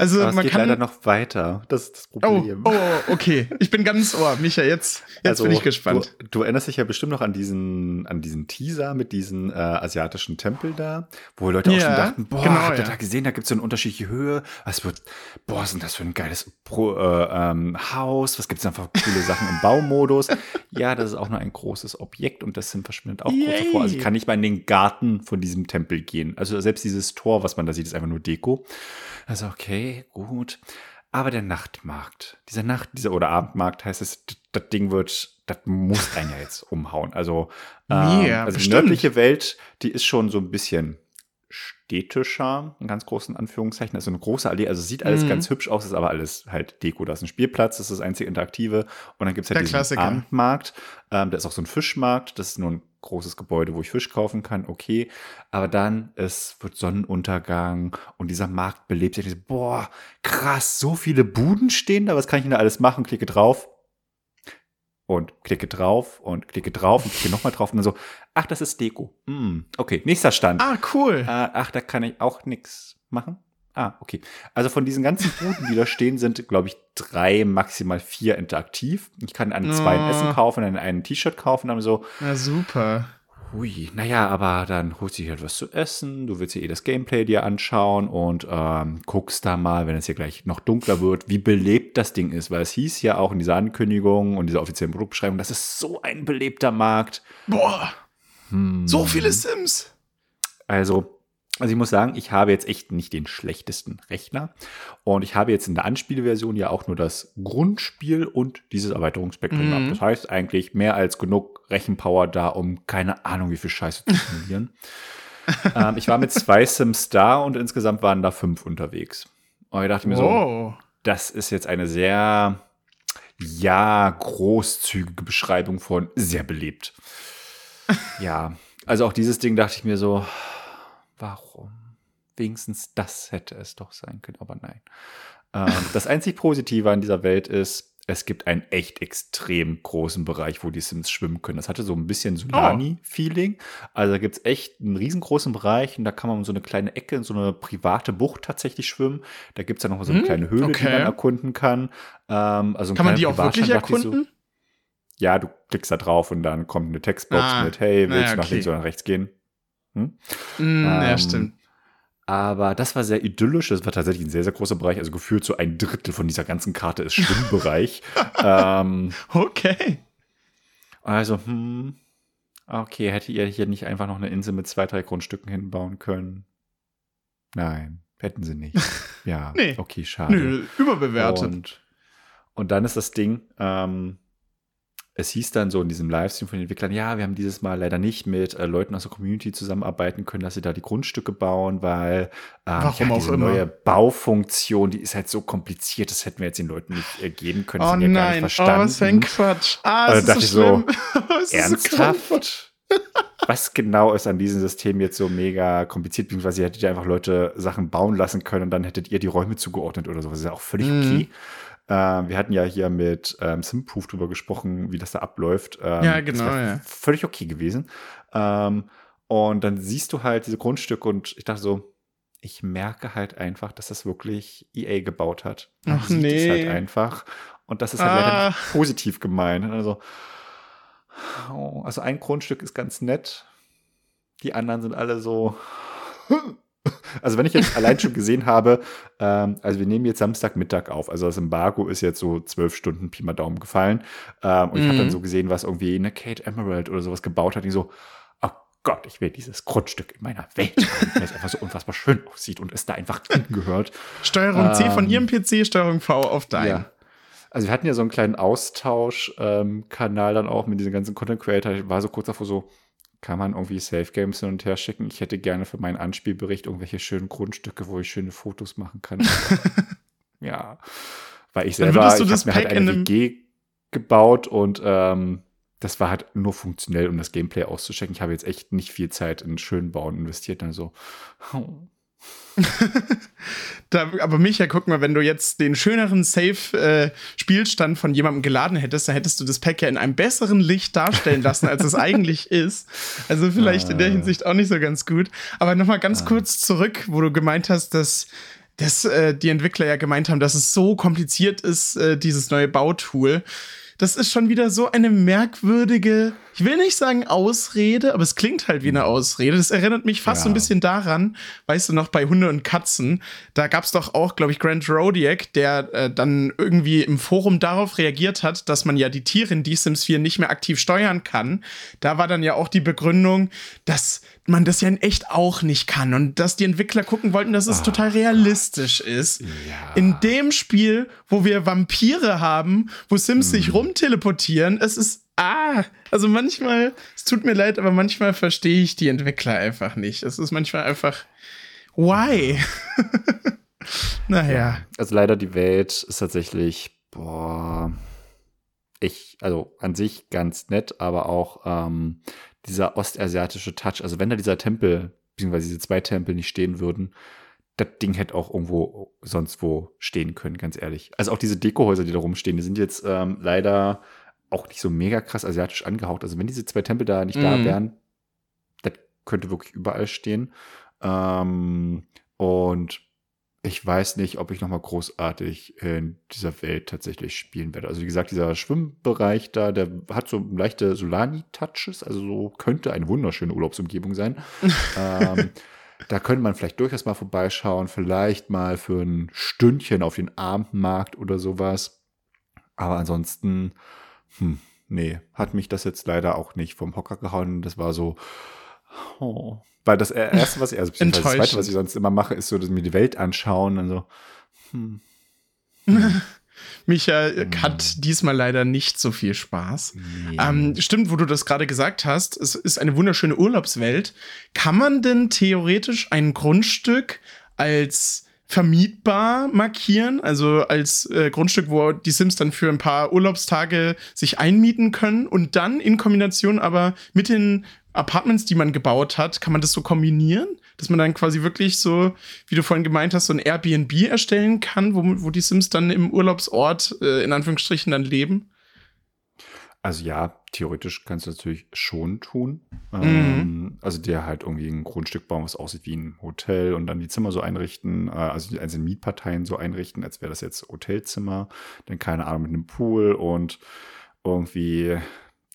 [SPEAKER 2] Also
[SPEAKER 1] Aber es
[SPEAKER 2] man
[SPEAKER 1] geht
[SPEAKER 2] kann.
[SPEAKER 1] leider noch weiter. Das ist das
[SPEAKER 2] oh,
[SPEAKER 1] Problem.
[SPEAKER 2] oh, okay. Ich bin ganz ohr. Micha, jetzt, jetzt bin ich gespannt.
[SPEAKER 1] Also, Du, du erinnerst dich ja bestimmt noch an diesen, an diesen Teaser mit diesem äh, asiatischen Tempel da, wo Leute auch
[SPEAKER 2] Ja,
[SPEAKER 1] schon dachten, boah,
[SPEAKER 2] genau,
[SPEAKER 1] habt ihr
[SPEAKER 2] ja.
[SPEAKER 1] da gesehen, da gibt es so eine unterschiedliche Höhe. Was wird, boah, was ist denn das für ein geiles Pro, äh, ähm, Haus? Was gibt es da für coole Sachen im Baumodus? Ja, das ist auch nur ein großes Objekt und das Sim verschwindet auch kurz
[SPEAKER 2] Yay.
[SPEAKER 1] davor. Also ich kann nicht mal in den Garten von diesem Tempel gehen. Also selbst dieses Tor, was man da sieht, ist einfach nur Deko. Also okay, gut. Aber der Nachtmarkt, dieser Nacht, dieser oder Abendmarkt heißt es, das Ding wird, das muss einen ja jetzt umhauen. Also, ähm,
[SPEAKER 2] Ja,
[SPEAKER 1] also die nördliche Welt, die ist schon so ein bisschen städtischer, in ganz großen Anführungszeichen. Also eine große Allee, also sieht alles
[SPEAKER 2] Mhm.
[SPEAKER 1] ganz hübsch aus, ist aber alles halt Deko. Da ist ein Spielplatz, das ist das einzige Interaktive. Und dann gibt es halt
[SPEAKER 2] Der
[SPEAKER 1] diesen
[SPEAKER 2] Klassiker.
[SPEAKER 1] Abendmarkt. Ähm, da ist auch so ein Fischmarkt, das ist nur ein großes Gebäude, wo ich Fisch kaufen kann, okay. Aber dann, es wird Sonnenuntergang und dieser Markt belebt sich. Boah, krass, so viele Buden stehen da, was kann ich denn da alles machen? Klicke drauf, und klicke drauf und klicke drauf und klicke nochmal drauf und dann so, ach, das ist Deko. Hm, okay, nächster Stand.
[SPEAKER 2] Ah, cool.
[SPEAKER 1] Äh, ach, da kann ich auch nichts machen. Ah, okay. Also von diesen ganzen Buden, die da stehen, sind, glaube ich, drei, maximal vier interaktiv. Ich kann an zwei ein
[SPEAKER 2] Oh.
[SPEAKER 1] Essen kaufen, an ein T-Shirt kaufen, dann so,
[SPEAKER 2] Na super.
[SPEAKER 1] Hui, naja, aber dann holst du dir halt was zu essen, du willst dir eh das Gameplay dir anschauen und ähm, guckst da mal, wenn es hier gleich noch dunkler wird, wie belebt das Ding ist, weil es hieß ja auch in dieser Ankündigung und dieser offiziellen Produktbeschreibung, das ist so ein belebter Markt.
[SPEAKER 2] Boah,
[SPEAKER 1] Hm.
[SPEAKER 2] so viele Sims.
[SPEAKER 1] Also, also ich muss sagen, ich habe jetzt echt nicht den schlechtesten Rechner und ich habe jetzt in der Anspielversion ja auch nur das Grundspiel und dieses Erweiterungsspektrum
[SPEAKER 2] Mhm.
[SPEAKER 1] gehabt. Das heißt eigentlich mehr als genug Rechenpower da, um keine Ahnung wie viel Scheiße zu simulieren. ähm, ich war mit zwei Sims da und insgesamt waren da fünf unterwegs. Und ich dachte mir so,
[SPEAKER 2] Wow.
[SPEAKER 1] das ist jetzt eine sehr, ja, großzügige Beschreibung von sehr belebt. ja, also auch dieses Ding dachte ich mir so, warum? Wenigstens das hätte es doch sein können, aber nein. Ähm, das einzig Positive an dieser Welt ist, es gibt einen echt extrem großen Bereich, wo die Sims schwimmen können. Das hatte so ein bisschen Tsunami-Feeling. Also da gibt es echt einen riesengroßen Bereich und da kann man um so eine kleine Ecke in so eine private Bucht tatsächlich schwimmen. Da gibt es dann noch so eine
[SPEAKER 2] Hm,
[SPEAKER 1] kleine Höhle, die
[SPEAKER 2] okay.
[SPEAKER 1] man erkunden kann. Ähm, also
[SPEAKER 2] Kann man die auch wirklich erkunden?
[SPEAKER 1] So, ja, du klickst da drauf und dann kommt eine Textbox
[SPEAKER 2] Ah,
[SPEAKER 1] mit, hey, willst du nach
[SPEAKER 2] okay.
[SPEAKER 1] links oder nach rechts gehen? Hm?
[SPEAKER 2] Mm, ja,
[SPEAKER 1] Ähm,
[SPEAKER 2] stimmt.
[SPEAKER 1] Aber das war sehr idyllisch. Das war tatsächlich ein sehr, sehr großer Bereich. Also gefühlt so ein Drittel von dieser ganzen Karte ist Schwimmbereich. ähm,
[SPEAKER 2] Okay.
[SPEAKER 1] also, hm, okay, hätte ihr hier nicht einfach noch eine Insel mit zwei, drei Grundstücken hinbauen können? Nein, hätten sie nicht. Ja,
[SPEAKER 2] Nee.
[SPEAKER 1] okay, schade.
[SPEAKER 2] Nö, überbewertet.
[SPEAKER 1] Und, und dann ist das Ding, ähm, es hieß dann so in diesem Livestream von den Entwicklern, ja, wir haben dieses Mal leider nicht mit äh, Leuten aus der Community zusammenarbeiten können, dass sie da die Grundstücke bauen, weil hab
[SPEAKER 2] auch
[SPEAKER 1] diese neue Baufunktion, die ist halt so kompliziert, das hätten wir jetzt den Leuten nicht äh, geben können. das
[SPEAKER 2] oh
[SPEAKER 1] die ja gar
[SPEAKER 2] nein,
[SPEAKER 1] nicht
[SPEAKER 2] oh,
[SPEAKER 1] verstanden.
[SPEAKER 2] was für ein Quatsch. Ah, es ist
[SPEAKER 1] dachte
[SPEAKER 2] so
[SPEAKER 1] so,
[SPEAKER 2] schlimm. Es ist so
[SPEAKER 1] Ernsthaft? Was genau ist an diesem System jetzt so mega kompliziert, beziehungsweise ihr hättet ja einfach Leute Sachen bauen lassen können und dann hättet ihr die Räume zugeordnet oder so. Das ist ja auch völlig
[SPEAKER 2] Mhm.
[SPEAKER 1] okay. Äh, wir hatten ja hier mit ähm, Simproof drüber gesprochen, wie das da abläuft. Ähm,
[SPEAKER 2] ja, genau, ja.
[SPEAKER 1] Völlig okay gewesen. Ähm, und dann siehst du halt diese Grundstücke und ich dachte so, ich merke halt einfach, dass das wirklich EA gebaut hat. Man
[SPEAKER 2] Ach
[SPEAKER 1] sieht
[SPEAKER 2] nee.
[SPEAKER 1] Es halt einfach. Und das ist halt
[SPEAKER 2] Ah.
[SPEAKER 1] leider nicht positiv gemeint. Also, also ein Grundstück ist ganz nett. Die anderen sind alle so. Also wenn ich jetzt allein schon gesehen habe, ähm, also wir nehmen jetzt Samstagmittag auf, also das Embargo ist jetzt so zwölf Stunden Pi mal Daumen gefallen ähm, und ich habe dann
[SPEAKER 2] Mhm.
[SPEAKER 1] so gesehen, was irgendwie eine Kate Emerald oder sowas gebaut hat, die so, oh Gott, ich will dieses Grundstück in meiner Welt weil es einfach so unfassbar schön aussieht und es da einfach hingehört.
[SPEAKER 2] Steuerung C von
[SPEAKER 1] Ähm,
[SPEAKER 2] ihrem PC, Steuerung V auf deinen.
[SPEAKER 1] Ja. Also wir hatten ja so einen kleinen Austausch-Kanal dann auch mit diesen ganzen Content Creator. Ich war so kurz davor so, kann man irgendwie Safe Games hin und her schicken? Ich hätte gerne für meinen Anspielbericht irgendwelche schönen Grundstücke, wo ich schöne Fotos machen kann. ja. Weil ich selber, ich habe mir halt eine WG gebaut und ähm, das war halt nur funktionell, um das Gameplay auszuchecken. Ich habe jetzt echt nicht viel Zeit in schön Bauen investiert. Dann so, oh.
[SPEAKER 2] Da, aber Micha, guck mal, wenn du jetzt den schöneren Safe-Spielstand von jemandem geladen hättest, dann hättest du das Pack ja in einem besseren Licht darstellen lassen, als es eigentlich ist. Also vielleicht in der
[SPEAKER 1] Ah.
[SPEAKER 2] Hinsicht auch nicht so ganz gut. Aber noch mal ganz kurz zurück, wo du gemeint hast, dass, dass äh, die Entwickler ja gemeint haben, dass es so kompliziert ist, äh, dieses neue Bautool. Das ist schon wieder so eine merkwürdige, ich will nicht sagen Ausrede, aber es klingt halt wie eine Ausrede. Das erinnert mich fast so ein
[SPEAKER 1] Ja.
[SPEAKER 2] bisschen daran, weißt du noch, bei Hunde und Katzen, da gab es doch auch, glaube ich, Grant Rodiak, der äh, dann irgendwie im Forum darauf reagiert hat, dass man ja die Tiere in die Sims 4 nicht mehr aktiv steuern kann. Da war dann ja auch die Begründung, dass man das ja in echt auch nicht kann und dass die Entwickler gucken wollten, dass es total realistisch ist.
[SPEAKER 1] Ah, Ja.
[SPEAKER 2] In dem Spiel, wo wir Vampire haben, wo Sims sich rumteleportieren, es ist ah, also manchmal, es tut mir leid, aber manchmal verstehe ich die Entwickler einfach nicht. Es ist manchmal einfach why? naja.
[SPEAKER 1] Also leider die Welt ist tatsächlich, boah, ich, also an sich ganz nett, aber auch ähm, dieser ostasiatische Touch. Also wenn da dieser Tempel, beziehungsweise diese zwei Tempel nicht stehen würden, das Ding hätte auch irgendwo sonst wo stehen können, ganz ehrlich. Also auch diese Dekohäuser, die da rumstehen, die sind jetzt ähm, leider auch nicht so mega krass asiatisch angehaucht. Also wenn diese zwei Tempel da nicht da
[SPEAKER 2] Mhm.
[SPEAKER 1] wären, das könnte wirklich überall stehen. Ähm, und ich weiß nicht, ob ich noch mal großartig in dieser Welt tatsächlich spielen werde. Also wie gesagt, dieser Schwimmbereich da, der hat so leichte Solani-Touches, also so könnte eine wunderschöne Urlaubsumgebung sein. ähm, da könnte man vielleicht durchaus mal vorbeischauen, vielleicht mal für ein Stündchen auf den Abendmarkt oder sowas. Aber ansonsten, hm, nee, hat mich das jetzt leider auch nicht vom Hocker gehauen. Das war so, oh. Weil das erste, was ich, also das zweite, was ich sonst immer mache, ist so, dass mir die Welt anschauen und so, hm,
[SPEAKER 2] Micha hat diesmal leider nicht so viel Spaß.
[SPEAKER 1] nee.
[SPEAKER 2] Ähm, stimmt, wo du das gerade gesagt hast, es ist eine wunderschöne Urlaubswelt. Kann man denn theoretisch ein Grundstück als vermietbar markieren, also als äh, Grundstück, wo die Sims dann für ein paar Urlaubstage sich einmieten können und dann in Kombination aber mit den Apartments, die man gebaut hat, kann man das so kombinieren, dass man dann quasi wirklich so, wie du vorhin gemeint hast, so ein Airbnb erstellen kann, wo, wo die Sims dann im Urlaubsort äh, in Anführungsstrichen dann leben?
[SPEAKER 1] Also ja, theoretisch kannst du das natürlich schon tun.
[SPEAKER 2] Mhm.
[SPEAKER 1] Ähm, also dir halt irgendwie ein Grundstück bauen, was aussieht wie ein Hotel und dann die Zimmer so einrichten, äh, also die einzelnen Mietparteien so einrichten, als wäre das jetzt Hotelzimmer, dann keine Ahnung mit einem Pool und irgendwie,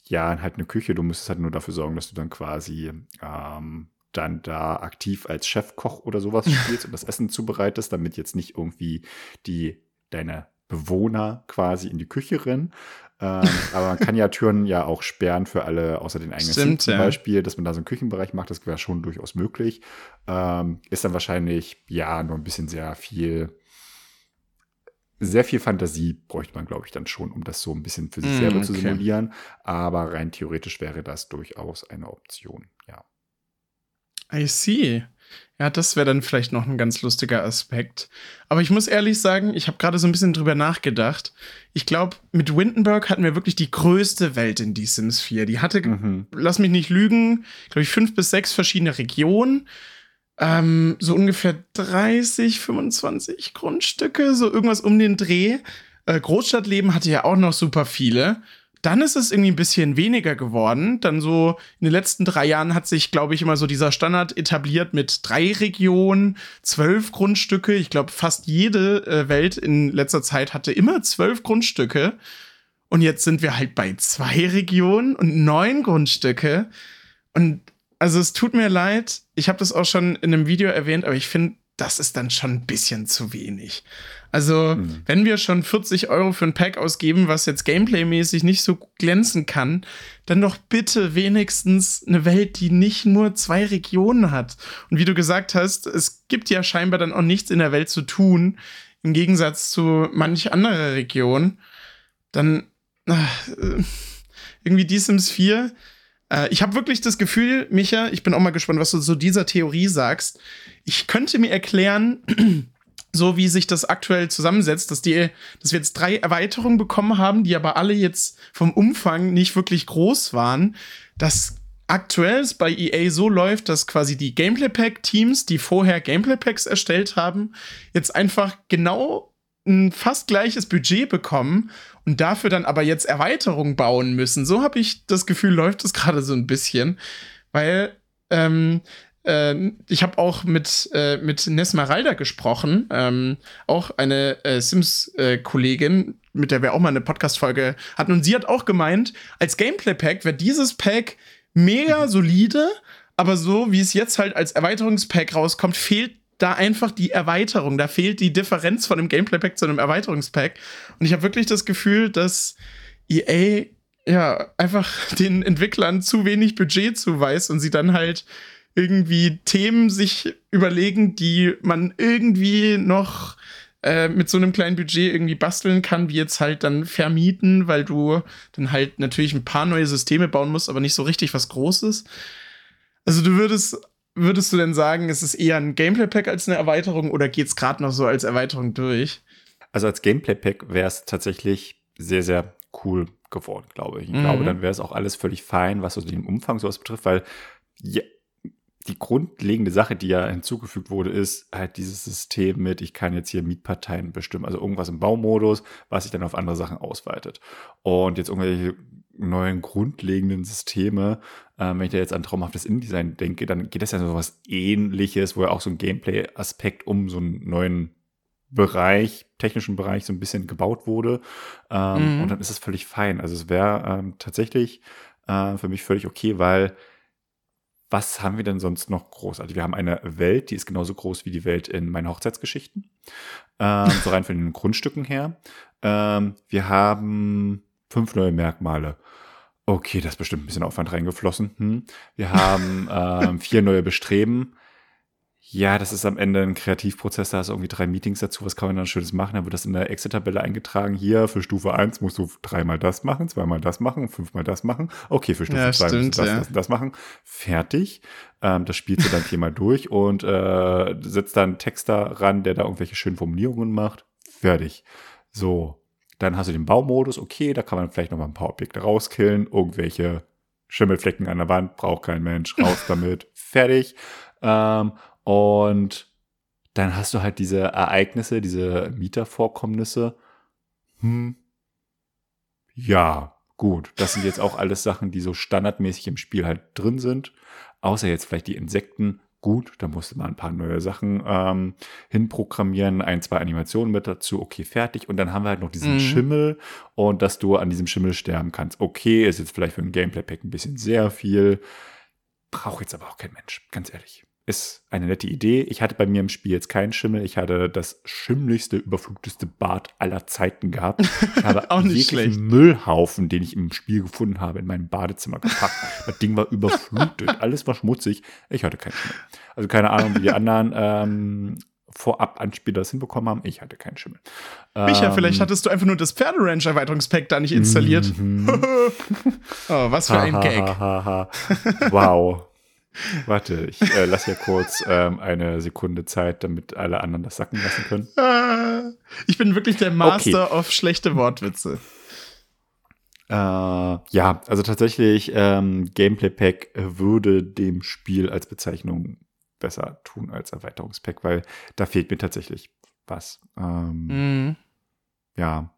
[SPEAKER 1] ja, halt eine Küche. Du müsstest halt nur dafür sorgen, dass du dann quasi ähm, dann da aktiv als Chefkoch oder sowas spielst und das Essen zubereitest, damit jetzt nicht irgendwie die deine Bewohner quasi in die Küche rennen. Ähm, aber man kann ja Türen ja auch sperren für alle außer den eigenen
[SPEAKER 2] Stimmt,
[SPEAKER 1] zum
[SPEAKER 2] ja.
[SPEAKER 1] Beispiel, dass man da so einen Küchenbereich macht, das wäre schon durchaus möglich. Ähm, ist dann wahrscheinlich, ja, nur ein bisschen sehr viel, sehr viel Fantasie bräuchte man, glaube ich, dann schon, um das so ein bisschen für sich
[SPEAKER 2] Mm,
[SPEAKER 1] selber zu
[SPEAKER 2] okay.
[SPEAKER 1] simulieren. Aber rein theoretisch wäre das durchaus eine Option, ja.
[SPEAKER 2] I see. Ja, das wäre dann vielleicht noch ein ganz lustiger Aspekt. Aber ich muss ehrlich sagen, ich habe gerade so ein bisschen drüber nachgedacht. Ich glaube, mit Windenburg hatten wir wirklich die größte Welt in die Sims 4. Die hatte,
[SPEAKER 1] Mhm.
[SPEAKER 2] lass mich nicht lügen, glaube ich, fünf bis sechs verschiedene Regionen. Ähm, so ungefähr 30, 25 Grundstücke, so irgendwas um den Dreh. Äh, Großstadtleben hatte ja auch noch super viele. Dann ist es irgendwie ein bisschen weniger geworden. Dann so in den letzten drei Jahren hat sich, glaube ich, immer so dieser Standard etabliert mit drei Regionen, zwölf Grundstücke. Ich glaube, fast jede äh, Welt in letzter Zeit hatte immer zwölf Grundstücke. Und jetzt sind wir halt bei zwei Regionen und neun Grundstücke. Und also es tut mir leid, ich habe das auch schon in einem Video erwähnt, aber ich finde, das ist dann schon ein bisschen zu wenig. Also, mhm. wenn wir schon 40 Euro für ein Pack ausgeben, was jetzt gameplaymäßig nicht so glänzen kann, dann doch bitte wenigstens eine Welt, die nicht nur zwei Regionen hat. Und wie du gesagt hast, es gibt ja scheinbar dann auch nichts in der Welt zu tun, im Gegensatz zu manch anderer Region. Dann ach, äh, irgendwie die Sims 4. Äh, ich habe wirklich das Gefühl, Micha, ich bin auch mal gespannt, was du zu dieser Theorie sagst. Ich könnte mir erklären, so wie sich das aktuell zusammensetzt, dass die, dass wir jetzt drei Erweiterungen bekommen haben, die aber alle jetzt vom Umfang nicht wirklich groß waren, dass aktuell es bei EA so läuft, dass quasi die Gameplay Pack Teams, die vorher Gameplay Packs erstellt haben, jetzt einfach genau ein fast gleiches Budget bekommen und dafür dann aber jetzt Erweiterungen bauen müssen. So habe ich das Gefühl, läuft es gerade so ein bisschen, weil ähm, äh, ich habe auch mit, äh, mit Nesmeralda gesprochen, ähm, auch eine äh, Sims-Kollegin, mit der wir auch mal eine Podcast-Folge hatten. Und sie hat auch gemeint, als Gameplay-Pack wäre dieses Pack mega solide, aber so wie es jetzt halt als Erweiterungspack rauskommt, fehlt da einfach die Erweiterung. Da fehlt die Differenz von einem Gameplay-Pack zu einem Erweiterungspack. Und ich habe wirklich das Gefühl, dass EA ja einfach den Entwicklern zu wenig Budget zuweist und sie dann halt irgendwie Themen sich überlegen, die man irgendwie noch äh, mit so einem kleinen Budget irgendwie basteln kann, wie jetzt halt dann vermieten, weil du dann halt natürlich ein paar neue Systeme bauen musst, aber nicht so richtig was Großes. Also du würdest, würdest du denn sagen, es ist eher ein Gameplay-Pack als eine Erweiterung oder geht es gerade noch so als Erweiterung durch?
[SPEAKER 1] Also als Gameplay-Pack wäre es tatsächlich sehr, sehr cool geworden, glaube ich. Ich mhm. glaube, dann wäre es auch alles völlig fein, was so den Umfang sowas betrifft, weil ja, die grundlegende Sache, die ja hinzugefügt wurde, ist halt dieses System mit, ich kann jetzt hier Mietparteien bestimmen, also irgendwas im Baumodus, was sich dann auf andere Sachen ausweitet. Und jetzt irgendwelche neuen grundlegenden Systeme, äh, wenn ich da jetzt an traumhaftes InDesign denke, dann geht das ja so was ähnliches, wo ja auch so ein Gameplay-Aspekt um so einen neuen Bereich, technischen Bereich so ein bisschen gebaut wurde. Ähm, mhm. Und dann ist es völlig fein. Also es wäre ähm, tatsächlich äh, für mich völlig okay, weil was haben wir denn sonst noch großartig? Wir haben eine Welt, die ist genauso groß wie die Welt in meinen Hochzeitsgeschichten. Ähm, so rein von den Grundstücken her. Ähm, wir haben fünf neue Merkmale. Okay, das ist bestimmt ein bisschen Aufwand reingeflossen. Hm. Wir haben ähm, vier neue Bestreben. Ja, das ist am Ende ein Kreativprozess, da hast du irgendwie drei Meetings dazu, was kann man dann Schönes machen? Dann wird das in der Excel-Tabelle eingetragen. Hier für Stufe 1 musst du dreimal das machen, zweimal das machen, fünfmal das machen. Okay, für Stufe ja, 2 musst du das, ja. das, das machen. Fertig. Ähm, das spielst du dann viermal durch und äh, setzt dann einen Text da ran, der da irgendwelche schönen Formulierungen macht. Fertig. So, dann hast du den Baumodus. Okay, da kann man vielleicht noch mal ein paar Objekte rauskillen. Irgendwelche Schimmelflecken an der Wand, braucht kein Mensch. Raus damit. Fertig. Ähm, und dann hast du halt diese Ereignisse, diese Mietervorkommnisse. Hm. Ja, gut. Das sind jetzt auch alles Sachen, die so standardmäßig im Spiel halt drin sind. Außer jetzt vielleicht die Insekten. Gut, da musste man ein paar neue Sachen ähm, hinprogrammieren, ein, zwei Animationen mit dazu, okay, fertig. Und dann haben wir halt noch diesen mhm. Schimmel und dass du an diesem Schimmel sterben kannst. Okay, ist jetzt vielleicht für ein Gameplay-Pack ein bisschen sehr viel. Braucht jetzt aber auch kein Mensch, ganz ehrlich ist eine nette Idee. Ich hatte bei mir im Spiel jetzt keinen Schimmel. Ich hatte das schimmlichste, überfluteste Bad aller Zeiten gehabt. Ich habe
[SPEAKER 2] Auch nicht schlecht.
[SPEAKER 1] Müllhaufen, den ich im Spiel gefunden habe, in mein Badezimmer gepackt. Das Ding war überflutet. Alles war schmutzig. Ich hatte keinen Schimmel. Also keine Ahnung, wie die anderen ähm, vorab Anspieler das hinbekommen haben. Ich hatte keinen Schimmel.
[SPEAKER 2] Micha, ähm, vielleicht hattest du einfach nur das Pferderanch-Erweiterungspack da nicht installiert. Mhm. oh, was für ein Gag.
[SPEAKER 1] wow. Warte, ich äh, lasse hier kurz ähm, eine Sekunde Zeit, damit alle anderen das sacken lassen können.
[SPEAKER 2] Ah, ich bin wirklich der Master okay. of schlechte Wortwitze.
[SPEAKER 1] Äh, ja, also tatsächlich, ähm, Gameplay Pack würde dem Spiel als Bezeichnung besser tun als Erweiterungspack, weil da fehlt mir tatsächlich was. Ähm, mhm. Ja,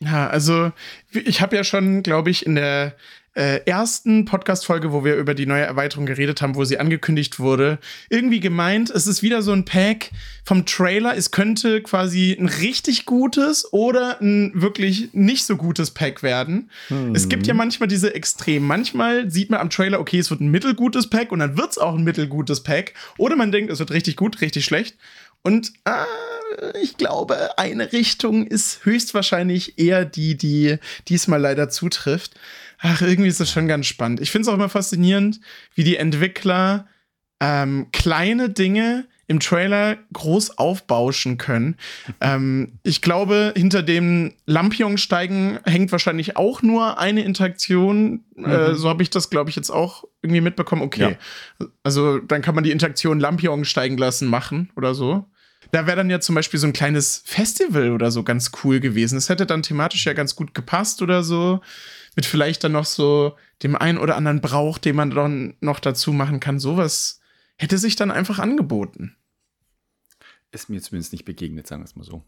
[SPEAKER 2] Ja, also ich habe ja schon, glaube ich, in der äh, ersten Podcast-Folge, wo wir über die neue Erweiterung geredet haben, wo sie angekündigt wurde, irgendwie gemeint, es ist wieder so ein Pack vom Trailer. Es könnte quasi ein richtig gutes oder ein wirklich nicht so gutes Pack werden. Hm. Es gibt ja manchmal diese Extremen. Manchmal sieht man am Trailer, okay, es wird ein mittelgutes Pack und dann wird es auch ein mittelgutes Pack. Oder man denkt, es wird richtig gut, richtig schlecht. Und äh, ich glaube, eine Richtung ist höchstwahrscheinlich eher die, die diesmal leider zutrifft ach, irgendwie ist das schon ganz spannend. Ich finde es auch immer faszinierend, wie die Entwickler ähm, kleine Dinge im Trailer groß aufbauschen können. ähm, ich glaube, hinter dem Lampion-Steigen hängt wahrscheinlich auch nur eine Interaktion. Äh, mhm. Äh, so habe ich das, glaube ich, jetzt auch irgendwie mitbekommen. Okay, ja. also dann kann man die Interaktion Lampion steigen lassen machen oder so. Da wäre dann ja zum Beispiel so ein kleines Festival oder so ganz cool gewesen. Das hätte dann thematisch ja ganz gut gepasst oder so mit vielleicht dann noch so dem einen oder anderen Brauch, den man dann noch dazu machen kann. Sowas hätte sich dann einfach angeboten.
[SPEAKER 1] Ist mir zumindest nicht begegnet, sagen wir es mal so.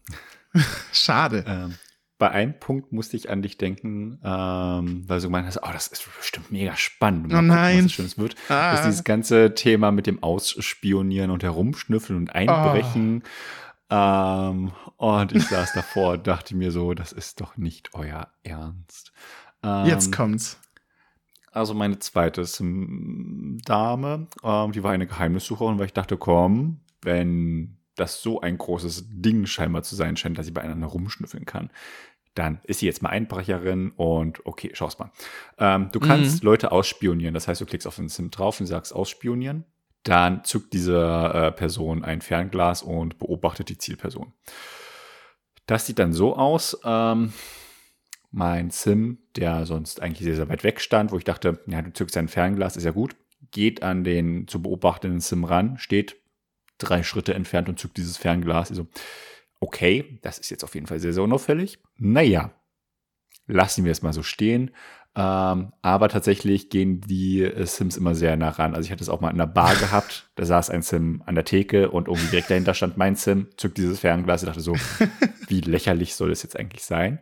[SPEAKER 2] Schade.
[SPEAKER 1] Ähm, bei einem Punkt musste ich an dich denken, ähm, weil du gemeint hast, oh, das ist bestimmt mega spannend.
[SPEAKER 2] Oh nein.
[SPEAKER 1] was Schönes wird. Ah. Das ist dieses ganze Thema mit dem Ausspionieren und Herumschnüffeln und Einbrechen. Oh. Ähm, und ich saß davor und dachte mir so, das ist doch nicht euer Ernst.
[SPEAKER 2] Ähm, Jetzt kommt's.
[SPEAKER 1] Also meine zweite Dame, ähm, die war eine Geheimnissucherin, weil ich dachte, komm, wenn das so ein großes Ding scheinbar zu sein scheint, dass sie bei einander rumschnüffeln kann, dann ist sie jetzt mal Einbrecherin und okay, schau's mal. Ähm, du kannst mhm. Leute ausspionieren. Das heißt, du klickst auf den Sim drauf und sagst ausspionieren. Dann zückt diese äh, Person ein Fernglas und beobachtet die Zielperson. Das sieht dann so aus. Ähm, mein Sim, der sonst eigentlich sehr, sehr weit weg stand, wo ich dachte, ja, du zückst dein Fernglas, ist ja gut, geht an den zu beobachtenden Sim ran, steht drei Schritte entfernt und zückt dieses Fernglas. Also, okay, das ist jetzt auf jeden Fall sehr, sehr unauffällig. Naja, lassen wir es mal so stehen. Ähm, aber tatsächlich gehen die äh, Sims immer sehr nah ran. Also ich hatte es auch mal in einer Bar gehabt, da saß ein Sim an der Theke und irgendwie direkt dahinter stand mein Sim, zückt dieses Fernglas. Ich dachte so, wie lächerlich soll das jetzt eigentlich sein?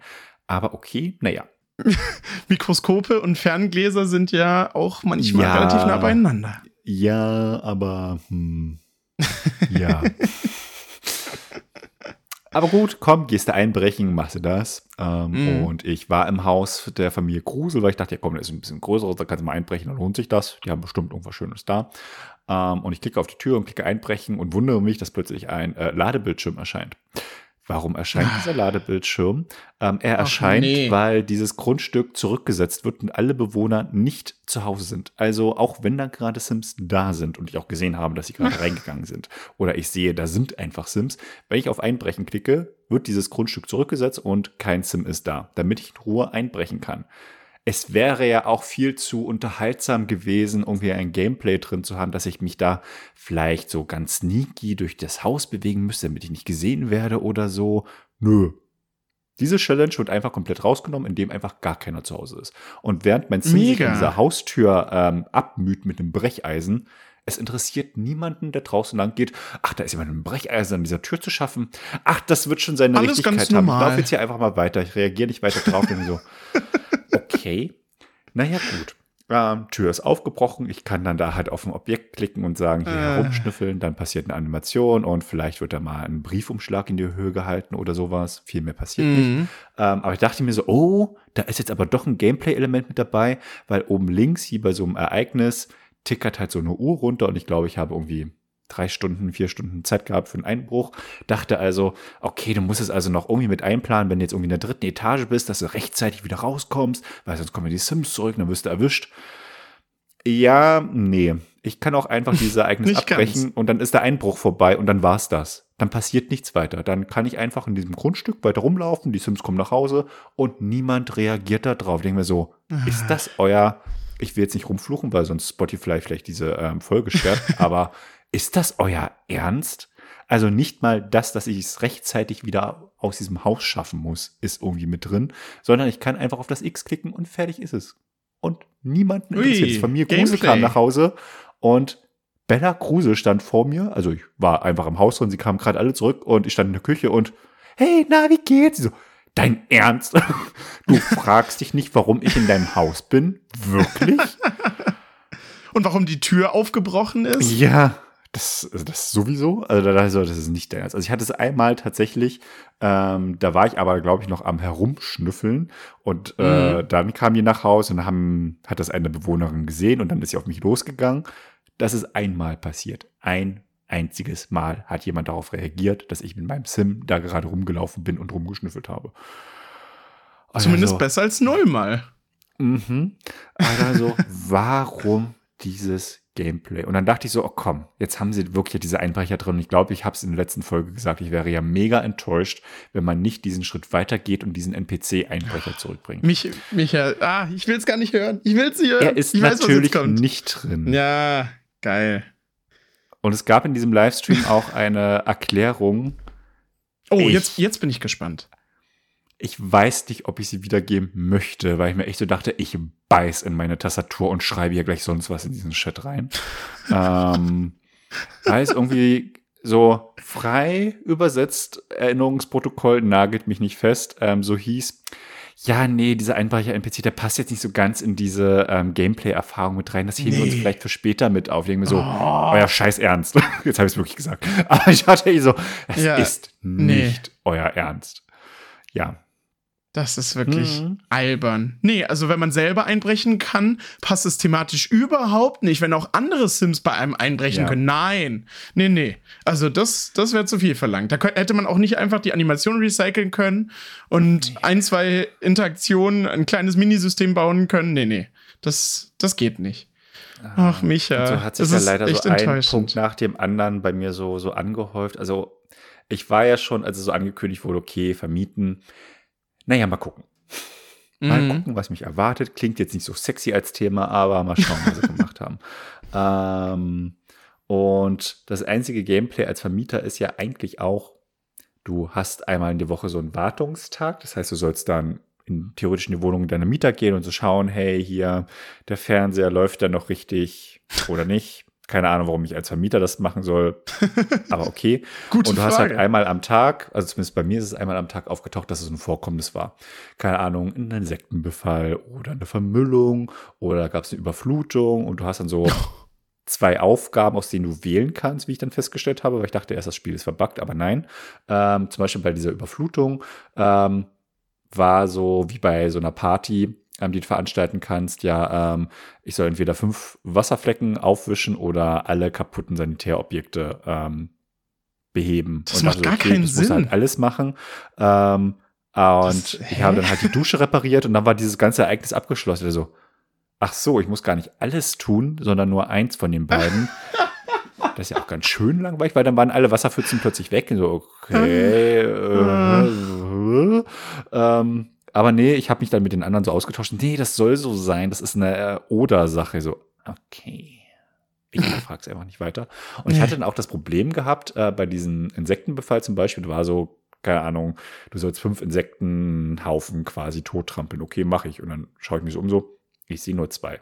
[SPEAKER 1] Aber okay, naja.
[SPEAKER 2] Mikroskope und Ferngläser sind ja auch manchmal ja, relativ nah beieinander.
[SPEAKER 1] Ja, aber hm, ja. aber gut, komm, gehst du einbrechen, machst du das. Ähm, mm. Und ich war im Haus der Familie Krusel, weil ich dachte, ja komm, das ist ein bisschen größer, da kannst du mal einbrechen, dann lohnt sich das. Die haben bestimmt irgendwas Schönes da. Ähm, und ich klicke auf die Tür und klicke einbrechen und wundere mich, dass plötzlich ein äh, Ladebildschirm erscheint. Warum erscheint dieser Ladebildschirm? Ähm, er Ach, erscheint, nee. weil dieses Grundstück zurückgesetzt wird und alle Bewohner nicht zu Hause sind. Also auch wenn da gerade Sims da sind und ich auch gesehen habe, dass sie gerade reingegangen sind oder ich sehe, da sind einfach Sims, wenn ich auf Einbrechen klicke, wird dieses Grundstück zurückgesetzt und kein Sim ist da, damit ich in Ruhe einbrechen kann es wäre ja auch viel zu unterhaltsam gewesen, irgendwie ein Gameplay drin zu haben, dass ich mich da vielleicht so ganz sneaky durch das Haus bewegen müsste, damit ich nicht gesehen werde oder so. Nö. Diese Challenge wird einfach komplett rausgenommen, indem einfach gar keiner zu Hause ist. Und während mein Ziel sich in dieser Haustür ähm, abmüht mit einem Brecheisen, es interessiert niemanden, der draußen lang geht. Ach, da ist jemand mit einem Brecheisen an dieser Tür zu schaffen. Ach, das wird schon seine Alles Richtigkeit haben. Ich laufe jetzt hier einfach mal weiter. Ich reagiere nicht weiter drauf. und so, okay. Naja, gut. Ähm, Tür ist aufgebrochen. Ich kann dann da halt auf ein Objekt klicken und sagen, hier äh. herumschnüffeln. Dann passiert eine Animation und vielleicht wird da mal ein Briefumschlag in die Höhe gehalten oder sowas. Viel mehr passiert mhm. nicht. Ähm, aber ich dachte mir so, oh, da ist jetzt aber doch ein Gameplay-Element mit dabei, weil oben links hier bei so einem Ereignis tickert halt so eine Uhr runter und ich glaube, ich habe irgendwie drei Stunden, vier Stunden Zeit gehabt für einen Einbruch. Dachte also, okay, du musst es also noch irgendwie mit einplanen, wenn du jetzt irgendwie in der dritten Etage bist, dass du rechtzeitig wieder rauskommst, weil sonst kommen die Sims zurück, dann wirst du erwischt. Ja, nee. Ich kann auch einfach dieses Ereignis abbrechen ganz. und dann ist der Einbruch vorbei und dann war's das. Dann passiert nichts weiter. Dann kann ich einfach in diesem Grundstück weiter rumlaufen, die Sims kommen nach Hause und niemand reagiert da drauf. Ich denke mir so, ist das euer ich will jetzt nicht rumfluchen, weil sonst Spotify vielleicht diese ähm, Folge sperrt, aber ist das euer Ernst? Also nicht mal das, dass ich es rechtzeitig wieder aus diesem Haus schaffen muss, ist irgendwie mit drin, sondern ich kann einfach auf das X klicken und fertig ist es. Und niemanden interessiert es. Familie Kruse kam nach Hause und Bella Kruse stand vor mir. Also ich war einfach im Haus drin, sie kamen gerade alle zurück und ich stand in der Küche und hey, na, wie geht's? Sie so, Dein Ernst? Du fragst dich nicht, warum ich in deinem Haus bin? Wirklich?
[SPEAKER 2] Und warum die Tür aufgebrochen ist?
[SPEAKER 1] Ja, das, das sowieso. Also, also das ist nicht dein Ernst. Also ich hatte es einmal tatsächlich, ähm, da war ich aber, glaube ich, noch am Herumschnüffeln und äh,
[SPEAKER 2] Mhm.
[SPEAKER 1] dann kam die nach Hause und haben, hat das eine Bewohnerin gesehen und dann ist sie auf mich losgegangen. Das ist einmal passiert. Ein einziges Mal hat jemand darauf reagiert, dass ich mit meinem Sim da gerade rumgelaufen bin und rumgeschnüffelt habe.
[SPEAKER 2] Zumindest
[SPEAKER 1] Also-
[SPEAKER 2] besser als null mal.
[SPEAKER 1] Mhm. Also, warum dieses Gameplay? Und dann dachte ich so, oh komm, jetzt haben sie wirklich diese Einbrecher drin. Und ich glaube, ich habe es in der letzten Folge gesagt, ich wäre ja mega enttäuscht, wenn man nicht diesen Schritt weitergeht und diesen NPC-Einbrecher zurückbringt.
[SPEAKER 2] Mich, Micha, ah, ich will es gar nicht hören. Ich will es nicht hören.
[SPEAKER 1] Er ist
[SPEAKER 2] ich weiß,
[SPEAKER 1] natürlich
[SPEAKER 2] kommt.
[SPEAKER 1] nicht drin.
[SPEAKER 2] Ja, geil.
[SPEAKER 1] Und es gab in diesem Livestream auch eine Erklärung.
[SPEAKER 2] Oh,
[SPEAKER 1] Ich-
[SPEAKER 2] jetzt, jetzt bin ich gespannt.
[SPEAKER 1] Ich weiß nicht, ob ich sie wiedergeben möchte, weil ich mir echt so dachte, ich beiß in meine Tastatur und schreibe hier gleich sonst was in diesen Chat rein. ähm, weil es irgendwie so frei übersetzt, Erinnerungsprotokoll nagelt mich nicht fest, ähm, so hieß, ja, nee, dieser Einbrecher-NPC, der passt jetzt nicht so ganz in diese ähm, Gameplay-Erfahrung mit rein. Das heben wir uns
[SPEAKER 2] Nee.
[SPEAKER 1] vielleicht für später mit auf. Mir so,
[SPEAKER 2] Oh.
[SPEAKER 1] euer Scheiß Ernst. Jetzt habe ich es wirklich gesagt. Aber ich hatte eh so, es
[SPEAKER 2] Ja,
[SPEAKER 1] ist
[SPEAKER 2] nee.
[SPEAKER 1] nicht euer Ernst. Ja.
[SPEAKER 2] Das ist wirklich
[SPEAKER 1] Mhm.
[SPEAKER 2] albern. Nee, also wenn man selber einbrechen kann, passt es thematisch überhaupt nicht. Wenn auch andere Sims bei einem einbrechen
[SPEAKER 1] Ja.
[SPEAKER 2] können. Nein. Nee, nee. Also das, das wäre zu viel verlangt. Da könnt, hätte man auch nicht einfach die Animation recyceln können und ein, zwei Interaktionen, ein kleines Minisystem bauen können. Nee, nee. Das, das geht nicht. Ach, Micha.
[SPEAKER 1] Und so hat sich
[SPEAKER 2] das
[SPEAKER 1] ja leider so ein. Punkt nach dem anderen bei mir so, so angehäuft. Also ich war ja schon, als es so angekündigt wurde, okay, vermieten. Naja, mal gucken. Mal
[SPEAKER 2] Mhm.
[SPEAKER 1] gucken, was mich erwartet. Klingt jetzt nicht so sexy als Thema, aber mal schauen, was sie gemacht haben. Ähm, und das einzige Gameplay als Vermieter ist ja eigentlich auch, du hast einmal in der Woche so einen Wartungstag. Das heißt, du sollst dann in theoretisch in die Wohnung deiner Mieter gehen und so schauen, hey, hier, der Fernseher läuft da noch richtig oder nicht. Keine Ahnung, warum ich als Vermieter das machen soll. Aber okay.
[SPEAKER 2] Gute
[SPEAKER 1] und du hast
[SPEAKER 2] Frage.
[SPEAKER 1] halt einmal am Tag, also zumindest bei mir ist es einmal am Tag aufgetaucht, dass es ein Vorkommnis war. Keine Ahnung, ein Insektenbefall oder eine Vermüllung oder gab es eine Überflutung und du hast dann so zwei Aufgaben, aus denen du wählen kannst, wie ich dann festgestellt habe, weil ich dachte erst, das Spiel ist verbuggt, aber nein. Ähm, zum Beispiel bei dieser Überflutung ähm, war so wie bei so einer Party, ähm, die du veranstalten kannst, ja, ähm, ich soll entweder fünf Wasserflecken aufwischen oder alle kaputten Sanitärobjekte ähm, beheben.
[SPEAKER 2] Das
[SPEAKER 1] Und
[SPEAKER 2] macht
[SPEAKER 1] dachte
[SPEAKER 2] gar keinen
[SPEAKER 1] ich muss
[SPEAKER 2] Sinn.
[SPEAKER 1] halt alles machen. Ähm, und
[SPEAKER 2] Das-
[SPEAKER 1] ich habe
[SPEAKER 2] hä?
[SPEAKER 1] dann halt die Dusche repariert und dann war dieses ganze Ereignis abgeschlossen. Also, ach so, ich muss gar nicht alles tun, sondern nur eins von den beiden. Das ist ja auch ganz schön langweilig, weil dann waren alle Wasserpfützen plötzlich weg. Und so, okay. Äh, ähm, aber nee, ich habe mich dann mit den anderen so ausgetauscht. Nee, das soll so sein. Das ist eine äh, Oder-Sache. So, okay. Ich frage es einfach nicht weiter. Und ich hatte dann auch das Problem gehabt, äh, bei diesem Insektenbefall zum Beispiel, war so, keine Ahnung, du sollst fünf Insektenhaufen quasi tottrampeln. Okay, mache ich. Und dann schaue ich mich so um so, ich sehe nur zwei.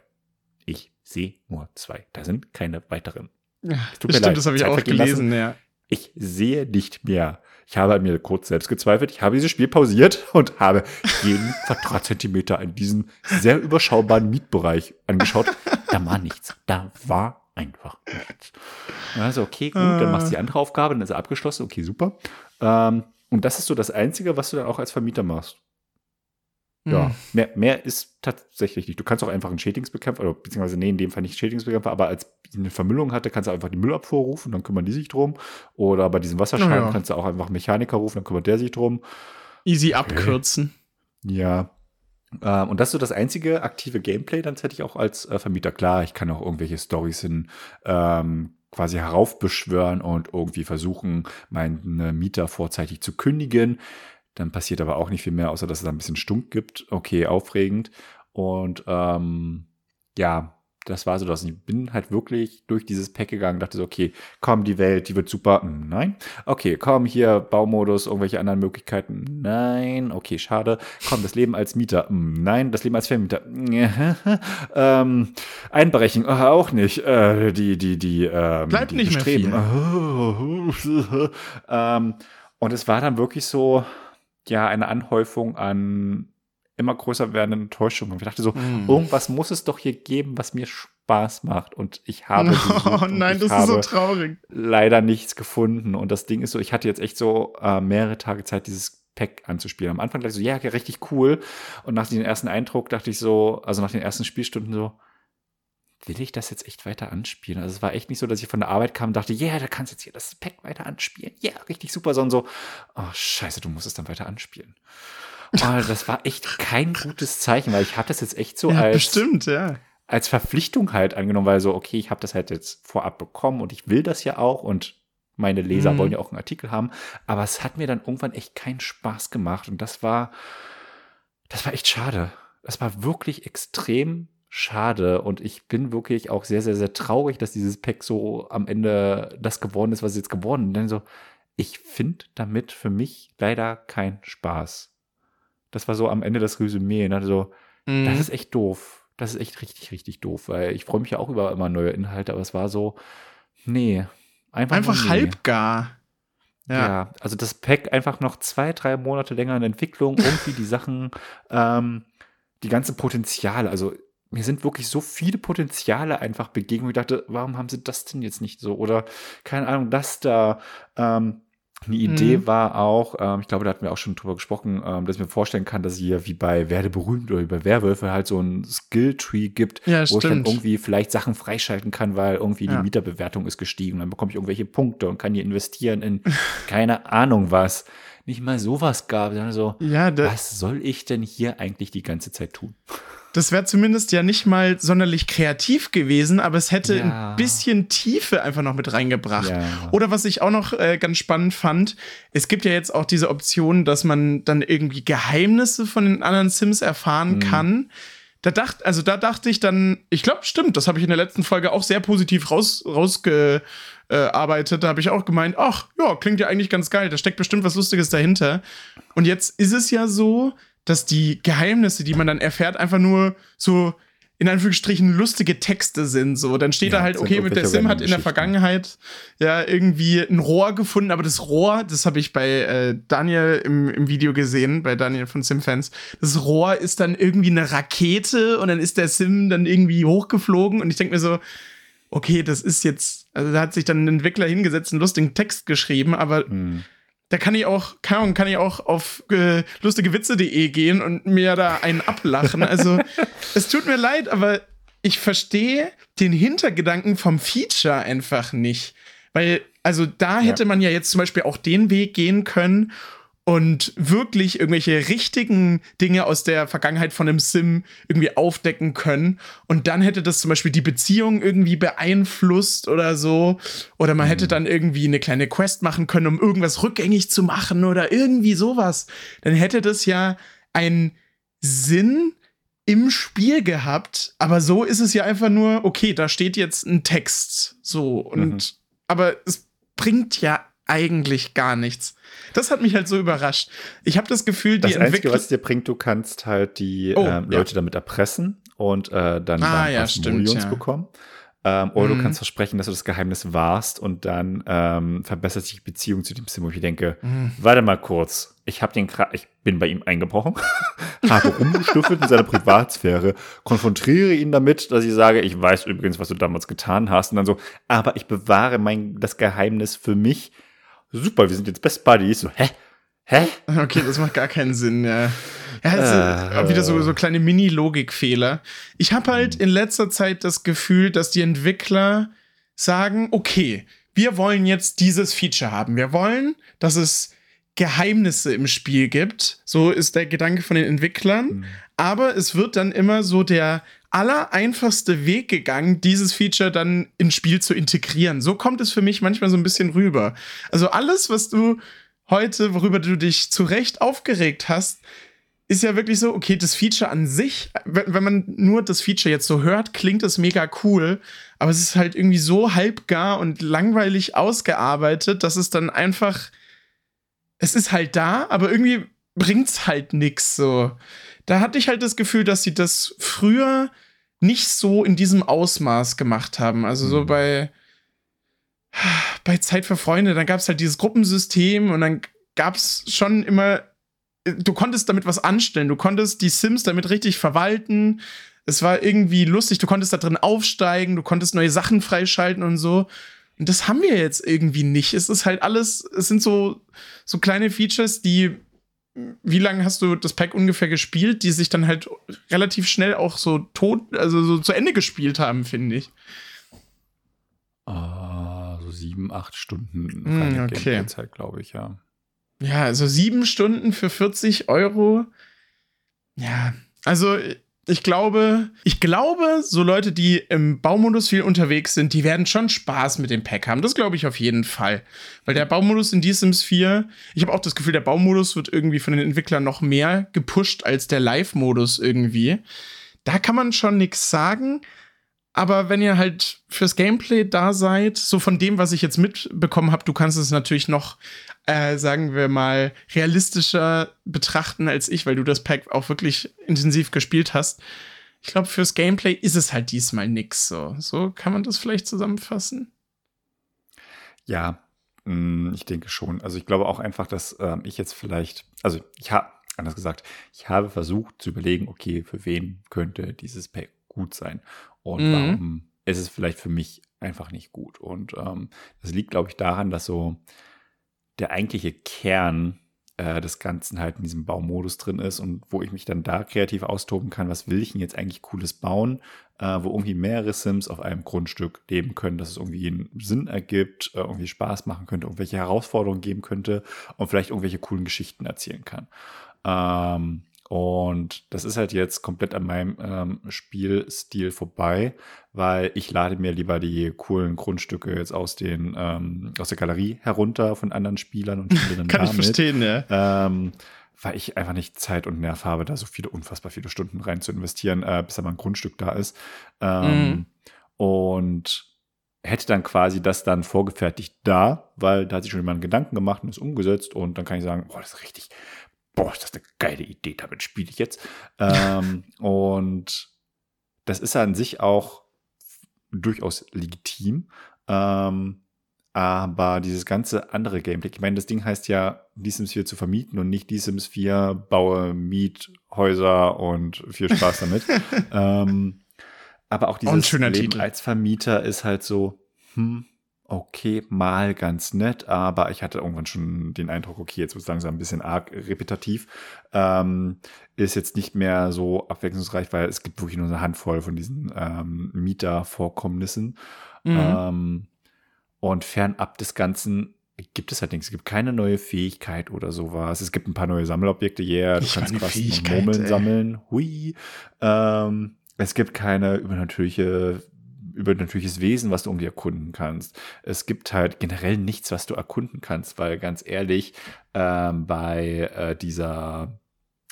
[SPEAKER 1] Ich sehe nur zwei. Da sind keine weiteren.
[SPEAKER 2] Ja,
[SPEAKER 1] tut
[SPEAKER 2] das
[SPEAKER 1] mir leid.
[SPEAKER 2] stimmt, das habe ich
[SPEAKER 1] Zeit
[SPEAKER 2] auch gelesen, ja.
[SPEAKER 1] Ich sehe nicht mehr. Ich habe an mir kurz selbst gezweifelt. Ich habe dieses Spiel pausiert und habe jeden Quadratzentimeter in diesem sehr überschaubaren Mietbereich angeschaut. Da war nichts. Da war einfach nichts. Also, okay, gut, dann machst du die andere Aufgabe, dann ist er abgeschlossen. Okay, super. Ähm, und das ist so das Einzige, was du dann auch als Vermieter machst. Ja,
[SPEAKER 2] Hm.
[SPEAKER 1] mehr, mehr ist tatsächlich nicht. Du kannst auch einfach einen Schädlingsbekämpfer, oder beziehungsweise nee, in dem Fall nicht Schädlingsbekämpfer, aber als eine Vermüllung hatte, kannst du einfach die Müllabfuhr rufen, dann kümmern die sich drum. Oder bei diesem Wasserschaden
[SPEAKER 2] Oh ja.
[SPEAKER 1] kannst du auch einfach einen Mechaniker rufen, dann kümmert der sich drum.
[SPEAKER 2] Easy abkürzen.
[SPEAKER 1] Ja. Ähm, und das ist so das einzige aktive Gameplay, dann hätte ich auch als äh, Vermieter. Klar, ich kann auch irgendwelche Stories hin ähm, quasi heraufbeschwören und irgendwie versuchen, meine Mieter vorzeitig zu kündigen. Dann passiert aber auch nicht viel mehr, außer dass es da ein bisschen Stunk gibt. Okay, aufregend. Und ähm, ja, das war so das. Und Ich bin halt wirklich durch dieses Pack gegangen, dachte so, okay, komm, die Welt, die wird super. Hm, Nein. Okay, komm, hier, Baumodus, irgendwelche anderen Möglichkeiten. Nein. Okay, schade. Komm, das Leben als Mieter. Hm, Nein, das Leben als Vermieter. ähm, Einbrechen, auch nicht. Äh, die, die, die, ähm,
[SPEAKER 2] Bleibt
[SPEAKER 1] die
[SPEAKER 2] nicht mehr
[SPEAKER 1] Bestreben. ähm, und es war dann wirklich so, ja eine Anhäufung an immer größer werdenden Enttäuschungen. Ich dachte so, mm. irgendwas muss es doch hier geben, was mir Spaß macht. Und ich habe.
[SPEAKER 2] Oh nein, das ist so traurig.
[SPEAKER 1] Leider nichts gefunden. Und das Ding ist so, ich hatte jetzt echt so äh, mehrere Tage Zeit, dieses Pack anzuspielen. Am Anfang dachte ich so, ja, richtig cool. Und nach dem ersten Eindruck dachte ich so, also nach den ersten Spielstunden so, will ich das jetzt echt weiter anspielen? Also es war echt nicht so, dass ich von der Arbeit kam und dachte, ja, yeah, da kannst du jetzt hier das Pack weiter anspielen. Ja, yeah, richtig super, sondern so, oh scheiße, du musst es dann weiter anspielen. Oh, das war echt kein gutes Zeichen, weil ich habe das jetzt echt so
[SPEAKER 2] ja,
[SPEAKER 1] als,
[SPEAKER 2] bestimmt, ja.
[SPEAKER 1] als Verpflichtung halt angenommen, weil so, okay, ich habe das halt jetzt vorab bekommen und ich will das ja auch und meine Leser mhm. wollen ja auch einen Artikel haben, aber es hat mir dann irgendwann echt keinen Spaß gemacht und das war, das war echt schade. Das war wirklich extrem schade und ich bin wirklich auch sehr, sehr, sehr traurig, dass dieses Pack so am Ende das geworden ist, was es jetzt geworden ist. Denn so, ich finde damit für mich leider keinen Spaß. Das war so am Ende das Resümee. Ne? So, mhm. das ist echt doof. Das ist echt richtig, richtig doof, weil ich freue mich ja auch über immer neue Inhalte, aber es war so, nee,
[SPEAKER 2] einfach, einfach nee. halbgar.
[SPEAKER 1] Ja. ja. also das Pack einfach noch zwei, drei Monate länger in Entwicklung, irgendwie die Sachen, ähm, die ganze Potenziale, also mir sind wirklich so viele Potenziale einfach begegnet. Ich dachte, warum haben sie das denn jetzt nicht so? Oder keine Ahnung, das da. Ähm, eine Idee mhm. war auch, ähm, ich glaube, da hatten wir auch schon drüber gesprochen, ähm, dass ich mir vorstellen kann, dass es hier wie bei Werde berühmt oder wie bei Werwölfe halt so ein Skill-Tree gibt,
[SPEAKER 2] ja,
[SPEAKER 1] wo
[SPEAKER 2] stimmt.
[SPEAKER 1] ich dann irgendwie vielleicht Sachen freischalten kann, weil irgendwie ja. die Mieterbewertung ist gestiegen. Dann bekomme ich irgendwelche Punkte und kann hier investieren in keine Ahnung was. Nicht mal sowas gab. Dann so,
[SPEAKER 2] ja,
[SPEAKER 1] was soll ich denn hier eigentlich die ganze Zeit tun?
[SPEAKER 2] Das wäre zumindest ja nicht mal sonderlich kreativ gewesen, aber es hätte ja. ein bisschen Tiefe einfach noch mit reingebracht. Ja. Oder was ich auch noch äh, ganz spannend fand, es gibt ja jetzt auch diese Option, dass man dann irgendwie Geheimnisse von den anderen Sims erfahren mhm. kann. Da dachte, also da dachte ich dann, ich glaube, stimmt, das habe ich in der letzten Folge auch sehr positiv raus, rausgearbeitet. Da habe ich auch gemeint, ach, ja, klingt ja eigentlich ganz geil, da steckt bestimmt was Lustiges dahinter. Und jetzt ist es ja so, dass die Geheimnisse, die man dann erfährt, einfach nur so in Anführungsstrichen lustige Texte sind. So, dann steht ja, da halt, okay, mit der Sim hat in der Vergangenheit ja irgendwie ein Rohr gefunden, aber das Rohr, das habe ich bei äh, Daniel im, im Video gesehen, bei Daniel von Sim-Fans. Das Rohr ist dann irgendwie eine Rakete und dann ist der Sim dann irgendwie hochgeflogen und ich denke mir so, okay, das ist jetzt, also da hat sich dann ein Entwickler hingesetzt, einen lustigen Text geschrieben, aber mhm da kann ich auch, keine Ahnung, kann ich auch auf äh, lustigewitze.de gehen und mir da einen ablachen. Also, es tut mir leid, aber ich verstehe den Hintergedanken vom Feature einfach nicht. Weil, also da hätte ja. man ja jetzt zum Beispiel auch den Weg gehen können und wirklich irgendwelche richtigen Dinge aus der Vergangenheit von einem Sim irgendwie aufdecken können. Und dann hätte das zum Beispiel die Beziehung irgendwie beeinflusst oder so. Oder man mhm. hätte dann irgendwie eine kleine Quest machen können, um irgendwas rückgängig zu machen oder irgendwie sowas. Dann hätte das ja einen Sinn im Spiel gehabt. Aber so ist es ja einfach nur, okay, da steht jetzt ein Text. So. Und, mhm. aber es bringt ja eigentlich gar nichts. Das hat mich halt so überrascht. Ich habe das Gefühl,
[SPEAKER 1] die Das Einzige, was dir bringt, du kannst halt die oh, ähm, Leute ja. damit erpressen und äh, dann,
[SPEAKER 2] ah, dann ja, stimmt, ja.
[SPEAKER 1] bekommen. Ähm, oder mhm. du kannst versprechen, dass du das Geheimnis warst und dann ähm, verbessert sich die Beziehung zu dem Sim. Und ich denke, mhm. warte mal kurz, ich habe den, ich bin bei ihm eingebrochen, habe rumgestüffelt in seiner Privatsphäre, konfrontiere ihn damit, dass ich sage, ich weiß übrigens, was du damals getan hast, und dann so, aber ich bewahre mein das Geheimnis für mich super, wir sind jetzt Best Buddies. So, hä? Hä?
[SPEAKER 2] Okay, das macht gar keinen Sinn, ja. Ja, also äh, wieder so, so kleine Mini-Logikfehler. Ich habe halt in letzter Zeit das Gefühl, dass die Entwickler sagen, okay, wir wollen jetzt dieses Feature haben. Wir wollen, dass es Geheimnisse im Spiel gibt. So ist der Gedanke von den Entwicklern. Mhm. Aber es wird dann immer so der allereinfachste Weg gegangen, dieses Feature dann ins Spiel zu integrieren. So kommt es für mich manchmal so ein bisschen rüber. Also alles, was du heute, worüber du dich zu Recht aufgeregt hast, ist ja wirklich so, okay, das Feature an sich, wenn, man nur das Feature jetzt so hört, klingt es mega cool, aber es ist halt irgendwie so halbgar und langweilig ausgearbeitet, dass es dann einfach, es ist halt da, aber irgendwie bringt's halt nix so. Da hatte ich halt das Gefühl, dass sie das früher nicht so in diesem Ausmaß gemacht haben. Also so mhm. bei, bei Zeit für Freunde, dann gab es halt dieses Gruppensystem und dann gab es schon immer du konntest damit was anstellen. Du konntest die Sims damit richtig verwalten. Es war irgendwie lustig. Du konntest da drin aufsteigen. Du konntest neue Sachen freischalten und so. Und das haben wir jetzt irgendwie nicht. Es ist halt alles, es sind so, so kleine Features, die, wie lange hast du das Pack ungefähr gespielt, die sich dann halt relativ schnell auch so tot, also so zu Ende gespielt haben, finde ich.
[SPEAKER 1] Uh, so sieben, acht Stunden
[SPEAKER 2] mm, okay.
[SPEAKER 1] Zeit, glaube ich, ja.
[SPEAKER 2] Ja, also sieben Stunden für 40 Euro. Ja, also ich glaube, ich glaube, so Leute, die im Baumodus viel unterwegs sind, die werden schon Spaß mit dem Pack haben. Das glaube ich auf jeden Fall. Weil der Baumodus in D-Sims 4, ich habe auch das Gefühl, der Baumodus wird irgendwie von den Entwicklern noch mehr gepusht als der Live-Modus irgendwie. Da kann man schon nichts sagen. Aber wenn ihr halt fürs Gameplay da seid, so von dem, was ich jetzt mitbekommen habe, du kannst es natürlich noch, äh, sagen wir mal, realistischer betrachten als ich, weil du das Pack auch wirklich intensiv gespielt hast. Ich glaube, fürs Gameplay ist es halt diesmal nix so. So kann man das vielleicht zusammenfassen.
[SPEAKER 1] Ja, mm, ich denke schon. Also ich glaube auch einfach, dass ähm, ich jetzt vielleicht, also ich habe, anders gesagt, ich habe versucht zu überlegen, okay, für wen könnte dieses Pack gut sein und mhm. warum ist es vielleicht für mich einfach nicht gut. Und ähm, das liegt, glaube ich, daran, dass so der eigentliche Kern äh, des Ganzen halt in diesem Baumodus drin ist und wo ich mich dann da kreativ austoben kann, was will ich denn jetzt eigentlich Cooles bauen, äh, wo irgendwie mehrere Sims auf einem Grundstück leben können, dass es irgendwie einen Sinn ergibt, äh, irgendwie Spaß machen könnte, irgendwelche Herausforderungen geben könnte und vielleicht irgendwelche coolen Geschichten erzählen kann. Ähm, und das ist halt jetzt komplett an meinem ähm, Spielstil vorbei, weil ich lade mir lieber die coolen Grundstücke jetzt aus den ähm, aus der Galerie herunter von anderen Spielern und spiele
[SPEAKER 2] dann Kann damit. ich verstehen, ja.
[SPEAKER 1] Ähm, weil ich einfach nicht Zeit und Nerv habe, da so viele, unfassbar viele Stunden rein zu investieren, äh, bis da mal ein Grundstück da ist. Ähm, mhm. Und hätte dann quasi das dann vorgefertigt da, weil da hat sich schon jemand Gedanken gemacht und ist umgesetzt und dann kann ich sagen, boah, das ist richtig, boah, ist das eine geile Idee, damit spiele ich jetzt. ähm, und das ist an sich auch durchaus legitim. Ähm, aber dieses ganze andere Gameplay, ich meine, das Ding heißt ja, die Sims 4 zu vermieten und nicht die Sims 4 baue Miethäuser und viel Spaß damit. ähm, aber auch dieses
[SPEAKER 2] Leben
[SPEAKER 1] Titel. als Vermieter ist halt so, hm, okay, mal ganz nett, aber ich hatte irgendwann schon den Eindruck, okay, jetzt wird es langsam ein bisschen arg repetitiv. Ähm, ist jetzt nicht mehr so abwechslungsreich, weil es gibt wirklich nur eine Handvoll von diesen ähm, Mietervorkommnissen. Mhm. Ähm, und fernab des Ganzen gibt es halt nichts. Es gibt keine neue Fähigkeit oder sowas. Es gibt ein paar neue Sammelobjekte, yeah, du
[SPEAKER 2] ich
[SPEAKER 1] kannst
[SPEAKER 2] krass
[SPEAKER 1] Murmeln ey. sammeln. Hui. Ähm, es gibt keine übernatürliche übernatürliches Wesen, was du irgendwie erkunden kannst. Es gibt halt generell nichts, was du erkunden kannst, weil ganz ehrlich, ähm, bei äh, dieser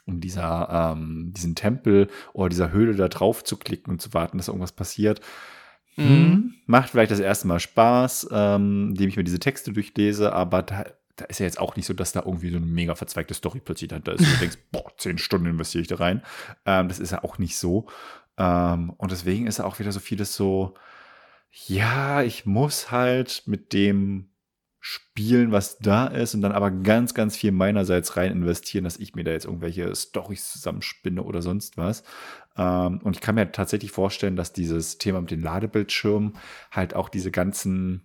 [SPEAKER 1] um dieser, ähm, diesen Tempel oder dieser Höhle da drauf zu klicken und zu warten, dass irgendwas passiert. Mhm. Hm, macht vielleicht das erste Mal Spaß, ähm, indem ich mir diese Texte durchlese, aber da, da ist ja jetzt auch nicht so, dass da irgendwie so eine mega verzweigte Story plötzlich dahinter ist. Und du denkst, boah, zehn Stunden investiere ich da rein. Ähm, das ist ja auch nicht so. Ähm, und deswegen ist auch wieder so vieles so, ja, ich muss halt mit dem spielen, was da ist und dann aber ganz, ganz viel meinerseits rein investieren, dass ich mir da jetzt irgendwelche Storys zusammenspinne oder sonst was. Ähm, und ich kann mir tatsächlich vorstellen, dass dieses Thema mit den Ladebildschirmen halt auch diese ganzen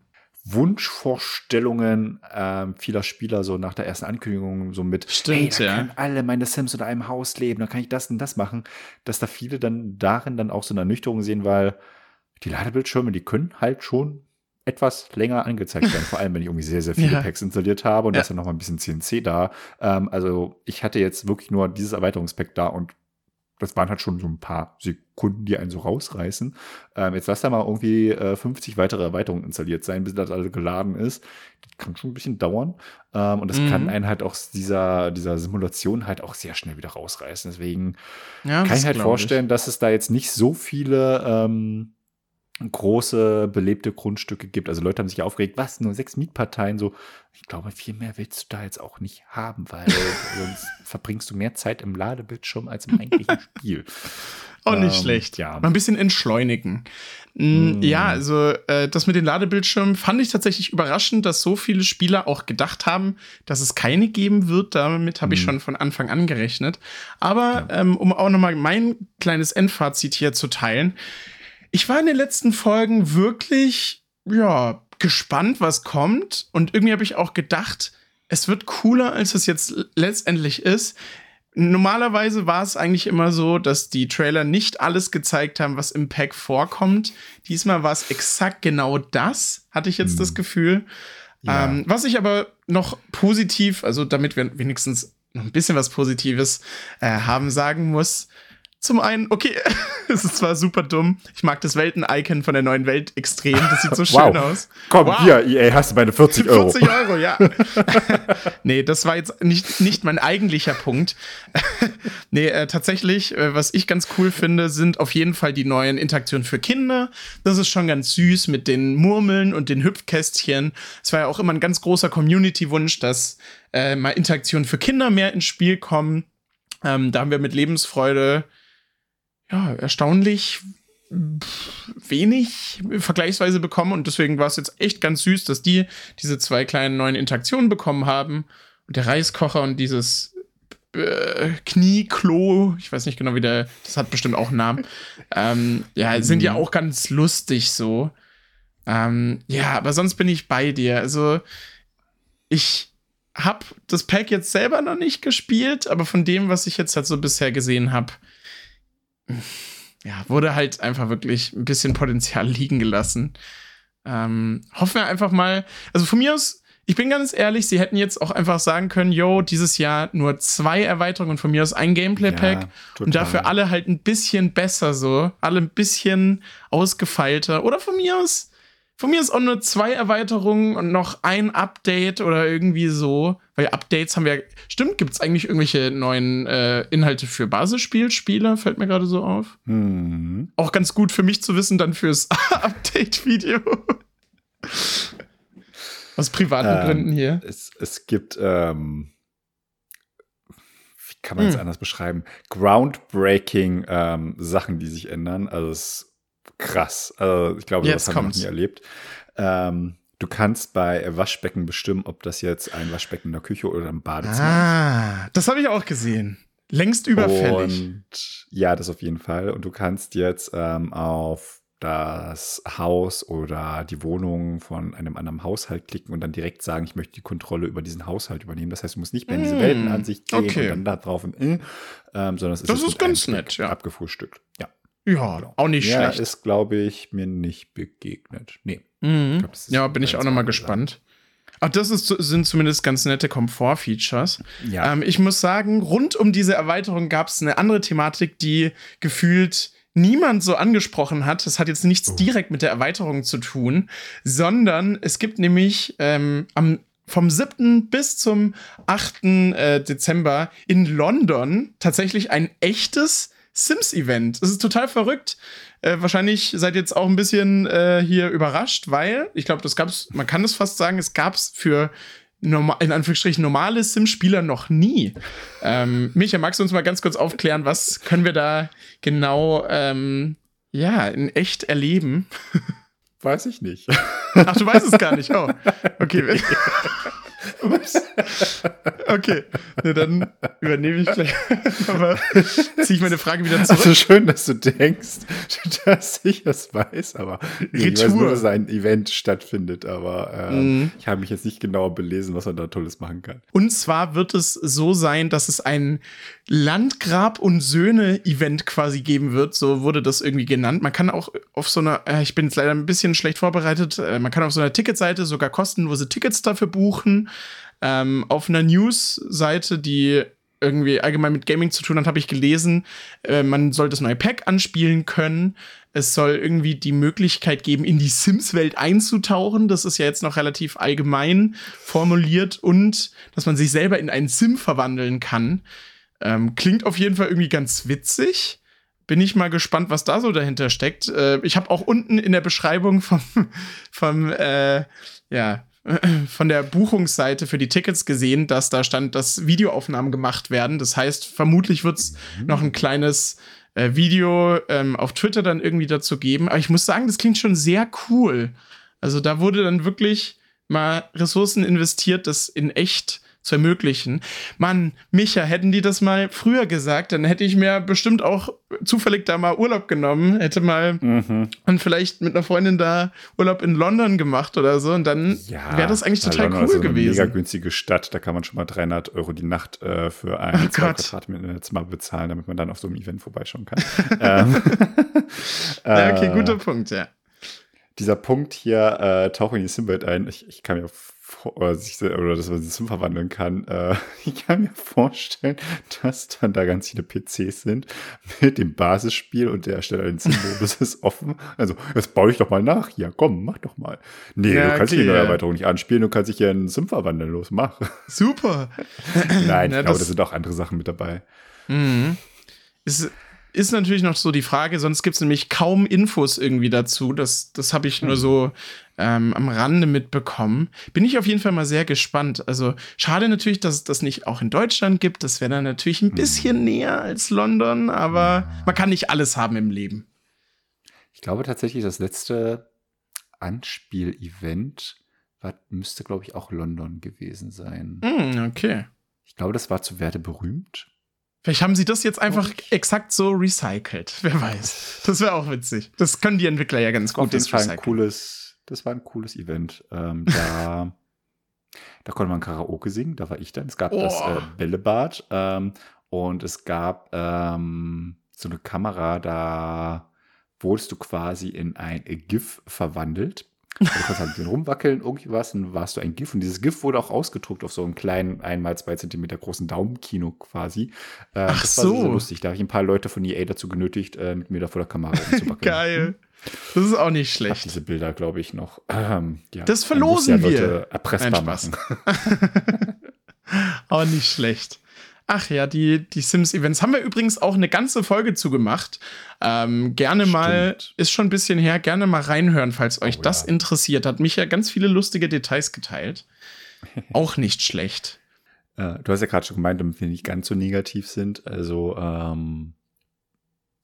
[SPEAKER 1] Wunschvorstellungen ähm, vieler Spieler so nach der ersten Ankündigung so mit
[SPEAKER 2] Stimmt,
[SPEAKER 1] hey,
[SPEAKER 2] ja.
[SPEAKER 1] können alle meine Sims in einem Haus leben, dann kann ich das und das machen, dass da viele dann darin dann auch so eine Ernüchterung sehen, weil die Ladebildschirme, die können halt schon etwas länger angezeigt werden, vor allem wenn ich irgendwie sehr, sehr viele ja. Packs installiert habe und ja. da ist dann noch mal ein bisschen CNC da. Ähm, also ich hatte jetzt wirklich nur dieses Erweiterungspack da und das waren halt schon so ein paar Sekunden, die einen so rausreißen. Ähm, jetzt lass da mal irgendwie äh, 50 weitere Erweiterungen installiert sein, bis das alles geladen ist. Das kann schon ein bisschen dauern. Ähm, und das mhm. kann einen halt auch dieser, dieser Simulation halt auch sehr schnell wieder rausreißen. Deswegen ja, kann ich halt vorstellen, ich. dass es da jetzt nicht so viele ähm, große belebte Grundstücke gibt. Also Leute haben sich aufgeregt, was, nur sechs Mietparteien, so, ich glaube, viel mehr willst du da jetzt auch nicht haben, weil sonst verbringst du mehr Zeit im Ladebildschirm als im eigentlichen Spiel.
[SPEAKER 2] Auch nicht ähm, schlecht. Ja. Mal ein bisschen entschleunigen. Mm. Ja, also äh, das mit den Ladebildschirmen fand ich tatsächlich überraschend, dass so viele Spieler auch gedacht haben, dass es keine geben wird. Damit habe ich mm. schon von Anfang an gerechnet. Aber ja. ähm, um auch noch mal mein kleines Endfazit hier zu teilen. Ich war in den letzten Folgen wirklich, ja, gespannt, was kommt. Und irgendwie habe ich auch gedacht, es wird cooler, als es jetzt letztendlich ist. Normalerweise war es eigentlich immer so, dass die Trailer nicht alles gezeigt haben, was im Pack vorkommt. Diesmal war es exakt genau das, hatte ich jetzt hm. das Gefühl. Ja. Ähm, was ich aber noch positiv, also damit wir wenigstens noch ein bisschen was Positives äh, haben, sagen muss, zum einen, okay, es ist zwar super dumm. Ich mag das Welten-Icon von der neuen Welt extrem. Das sieht so schön wow. aus.
[SPEAKER 1] Komm, wow. hier, EA, hast du meine 40 Euro.
[SPEAKER 2] 40 Euro, ja. nee, das war jetzt nicht, nicht mein eigentlicher Punkt. nee, äh, tatsächlich, äh, was ich ganz cool finde, sind auf jeden Fall die neuen Interaktionen für Kinder. Das ist schon ganz süß mit den Murmeln und den Hüpfkästchen. Es war ja auch immer ein ganz großer Community-Wunsch, dass äh, mal Interaktionen für Kinder mehr ins Spiel kommen. Ähm, da haben wir mit Lebensfreude ja, erstaunlich wenig vergleichsweise bekommen und deswegen war es jetzt echt ganz süß, dass die diese zwei kleinen neuen Interaktionen bekommen haben und der Reiskocher und dieses äh, Knieklo, ich weiß nicht genau wie der, das hat bestimmt auch einen Namen, ähm, ja, sind ja mhm. auch ganz lustig so. Ähm, ja, aber sonst bin ich bei dir. Also ich habe das Pack jetzt selber noch nicht gespielt, aber von dem, was ich jetzt halt so bisher gesehen habe, ja, wurde halt einfach wirklich ein bisschen Potenzial liegen gelassen. Ähm, hoffen wir einfach mal, also von mir aus, ich bin ganz ehrlich, sie hätten jetzt auch einfach sagen können, yo, dieses Jahr nur zwei Erweiterungen und von mir aus ein Gameplay-Pack. Ja, und dafür alle halt ein bisschen besser so, alle ein bisschen ausgefeilter. Oder von mir aus von mir ist auch nur zwei Erweiterungen und noch ein Update oder irgendwie so. Weil Updates haben wir. Stimmt, gibt es eigentlich irgendwelche neuen äh, Inhalte für Basisspielspieler? Fällt mir gerade so auf. Mhm. Auch ganz gut für mich zu wissen, dann fürs Update-Video. Aus privaten ähm, Gründen hier.
[SPEAKER 1] Es, es gibt, ähm, wie kann man es hm. anders beschreiben? Groundbreaking ähm, Sachen, die sich ändern. Also es krass. Also ich glaube,
[SPEAKER 2] jetzt das
[SPEAKER 1] habe ich noch nie erlebt. Ähm, du kannst bei Waschbecken bestimmen, ob das jetzt ein Waschbecken in der Küche oder im Badezimmer
[SPEAKER 2] ah, ist. Das habe ich auch gesehen. Längst überfällig.
[SPEAKER 1] Und ja, das auf jeden Fall. Und du kannst jetzt ähm, auf das Haus oder die Wohnung von einem anderen Haushalt klicken und dann direkt sagen, ich möchte die Kontrolle über diesen Haushalt übernehmen. Das heißt, du musst nicht mehr in diese mm, Weltenansicht gehen okay. und dann da drauf im, äh, ähm, sondern es ist,
[SPEAKER 2] das ist ganz nett, ja.
[SPEAKER 1] abgefrühstückt. Ja.
[SPEAKER 2] Ja, auch nicht ja, schlecht.
[SPEAKER 1] ist, glaube ich, mir nicht begegnet. Nee.
[SPEAKER 2] Mhm. Glaub, ja, bin ich auch nochmal gespannt. Ach, das ist, sind zumindest ganz nette Komfort-Features. Ja. Ähm, ich muss sagen, rund um diese Erweiterung gab es eine andere Thematik, die gefühlt niemand so angesprochen hat. Das hat jetzt nichts oh. direkt mit der Erweiterung zu tun, sondern es gibt nämlich ähm, am vom 7. bis zum 8. Äh, Dezember in London tatsächlich ein echtes Sims-Event. Das ist total verrückt. Äh, wahrscheinlich seid ihr jetzt auch ein bisschen äh, hier überrascht, weil ich glaube, das gab's, man kann es fast sagen, es gab's für normal, in Anführungsstrichen normale Sim-Spieler noch nie. Ähm, Micha, magst du uns mal ganz kurz aufklären, was können wir da genau ähm, ja, in echt erleben?
[SPEAKER 1] Weiß ich nicht.
[SPEAKER 2] Ach, du weißt es gar nicht. Oh, okay. Ups. Okay, Na, dann übernehme ich gleich. Aber ziehe ich meine Frage wieder zurück.
[SPEAKER 1] Also schön, dass du denkst, dass ich es weiß, aber Retour. ich weiß nur, dass ein Event stattfindet, aber äh, mm. ich habe mich jetzt nicht genauer belesen, was man da Tolles machen kann.
[SPEAKER 2] Und zwar wird es so sein, dass es ein Landgrab- und Söhne-Event quasi geben wird. So wurde das irgendwie genannt. Man kann auch auf so einer, äh, ich bin jetzt leider ein bisschen schlecht vorbereitet, äh, man kann auf so einer Ticketseite sogar kostenlose Tickets dafür buchen. Ähm, auf einer News-Seite, die irgendwie allgemein mit Gaming zu tun hat, habe ich gelesen, äh, man soll das neue Pack anspielen können. Es soll irgendwie die Möglichkeit geben, in die Sims-Welt einzutauchen. Das ist ja jetzt noch relativ allgemein formuliert und dass man sich selber in einen Sim verwandeln kann. Ähm, klingt auf jeden Fall irgendwie ganz witzig. bin ich mal gespannt, was da so dahinter steckt. Äh, ich habe auch unten in der Beschreibung vom, vom äh, ja, von der Buchungsseite für die Tickets gesehen, dass da stand, dass Videoaufnahmen gemacht werden. Das heißt, vermutlich wird es mhm. noch ein kleines äh, Video ähm, auf Twitter dann irgendwie dazu geben. Aber ich muss sagen, das klingt schon sehr cool. Also da wurde dann wirklich mal Ressourcen investiert, das in echt zu ermöglichen. Mann, Micha, hätten die das mal früher gesagt, dann hätte ich mir bestimmt auch zufällig da mal Urlaub genommen, hätte mal mhm. und vielleicht mit einer Freundin da Urlaub in London gemacht oder so und dann ja, wäre das eigentlich total London cool ist gewesen.
[SPEAKER 1] Mega günstige Stadt, da kann man schon mal 300 Euro die Nacht äh, für ein oh Quadratmeter mal bezahlen, damit man dann auf so einem Event vorbeischauen kann. ähm,
[SPEAKER 2] ja, okay, guter äh, Punkt, ja.
[SPEAKER 1] Dieser Punkt hier, äh, tauche in die Simwelt ein, ich, ich kann mir oder, sich, oder dass man sich verwandeln kann. Äh, ich kann mir vorstellen, dass dann da ganz viele PCs sind mit dem Basisspiel und der Ersteller den Sim-Modus ist offen. Also, jetzt baue ich doch mal nach. Ja, komm, mach doch mal. Nee, ja, du kannst okay, die neue Erweiterung nicht anspielen, du kannst dich ja in Sim verwandeln. Los, mach.
[SPEAKER 2] Super.
[SPEAKER 1] Nein, ich glaube, da sind auch andere Sachen mit dabei.
[SPEAKER 2] Mhm. Ist, ist natürlich noch so die Frage, sonst gibt es nämlich kaum Infos irgendwie dazu. Das, das habe ich nur mhm. so ähm, am Rande mitbekommen. Bin ich auf jeden Fall mal sehr gespannt. Also schade natürlich, dass es das nicht auch in Deutschland gibt. Das wäre dann natürlich ein bisschen mhm. näher als London, aber man kann nicht alles haben im Leben.
[SPEAKER 1] Ich glaube tatsächlich, das letzte Anspiel-Event müsste, glaube ich, auch London gewesen sein.
[SPEAKER 2] Mm, okay.
[SPEAKER 1] Ich glaube, das war zu Werde berühmt.
[SPEAKER 2] Vielleicht haben sie das jetzt einfach exakt so recycelt. Wer weiß. Das wäre auch witzig. Das können die Entwickler ja ganz gut.
[SPEAKER 1] Das war ein cooles, das war ein cooles Event. Ähm, da, da konnte man Karaoke singen, da war ich dann. Es gab oh. das äh, Bällebad ähm, und es gab ähm, so eine Kamera, da wurdest du quasi in ein GIF verwandelt. Du kannst halt ein bisschen rumwackeln, irgendwie was, dann warst du ein GIF. Und dieses GIF wurde auch ausgedruckt auf so einem kleinen, einmal zwei Zentimeter großen Daumenkino quasi.
[SPEAKER 2] Äh, Ach das war so.
[SPEAKER 1] lustig. Da habe ich ein paar Leute von EA dazu genötigt, äh, mit mir da vor der Kamera rumzuwackeln.
[SPEAKER 2] Geil. Das ist auch nicht schlecht. Ich
[SPEAKER 1] diese Bilder, glaube ich, noch. Ähm,
[SPEAKER 2] ja, das verlosen ja wir.
[SPEAKER 1] erpressbar machen.
[SPEAKER 2] auch nicht schlecht. Ach ja, die, die Sims-Events haben wir übrigens auch eine ganze Folge zugemacht. Ähm, gerne Stimmt. mal, ist schon ein bisschen her, gerne mal reinhören, falls euch oh, das ja. interessiert. Hat mich ja ganz viele lustige Details geteilt. auch nicht schlecht.
[SPEAKER 1] Äh, du hast ja gerade schon gemeint, damit wir nicht ganz so negativ sind. Also, ähm,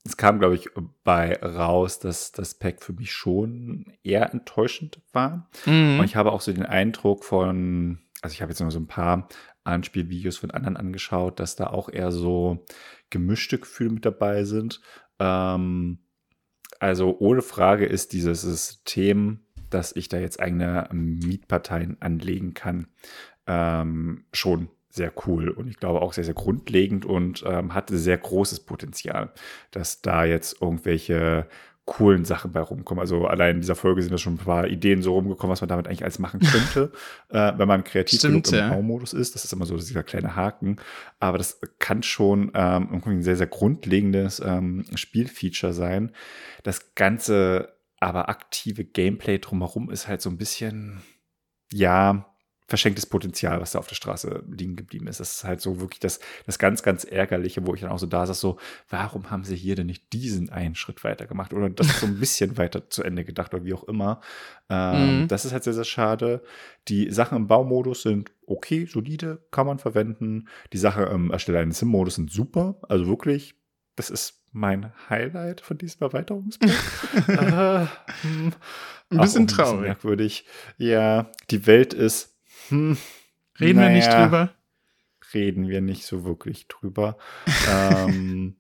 [SPEAKER 1] es kam, glaube ich, bei raus, dass das Pack für mich schon eher enttäuschend war. Mhm. Und ich habe auch so den Eindruck von, also ich habe jetzt nur so ein paar Anspielvideos von anderen angeschaut, dass da auch eher so gemischte Gefühle mit dabei sind. Ähm, also ohne Frage ist dieses System, dass ich da jetzt eigene Mietparteien anlegen kann, ähm, schon sehr cool und ich glaube auch sehr, sehr grundlegend und ähm, hatte sehr großes Potenzial, dass da jetzt irgendwelche coolen Sachen bei rumkommen. Also allein in dieser Folge sind da schon ein paar Ideen so rumgekommen, was man damit eigentlich alles machen könnte, äh, wenn man kreativ Stimmt, genug im ja. Baumodus ist. Das ist immer so dieser kleine Haken. Aber das kann schon ähm, irgendwie ein sehr, sehr grundlegendes ähm, Spielfeature sein. Das ganze aber aktive Gameplay drumherum ist halt so ein bisschen, ja, verschenktes Potenzial, was da auf der Straße liegen geblieben ist. Das ist halt so wirklich das, das ganz, ganz Ärgerliche, wo ich dann auch so da saß, so, warum haben sie hier denn nicht diesen einen Schritt weiter gemacht oder das so ein bisschen weiter zu Ende gedacht oder wie auch immer. Ähm, mhm. Das ist halt sehr, sehr schade. Die Sachen im Baumodus sind okay, solide, kann man verwenden. Die Sachen im Ersteller eines Sim-Modus sind super, also wirklich, das ist mein Highlight von diesem Erweiterungspack. äh,
[SPEAKER 2] hm, ein bisschen traurig. Ein bisschen
[SPEAKER 1] merkwürdig. Ja, die Welt ist hm,
[SPEAKER 2] reden naja, wir nicht drüber?
[SPEAKER 1] Reden wir nicht so wirklich drüber. ähm,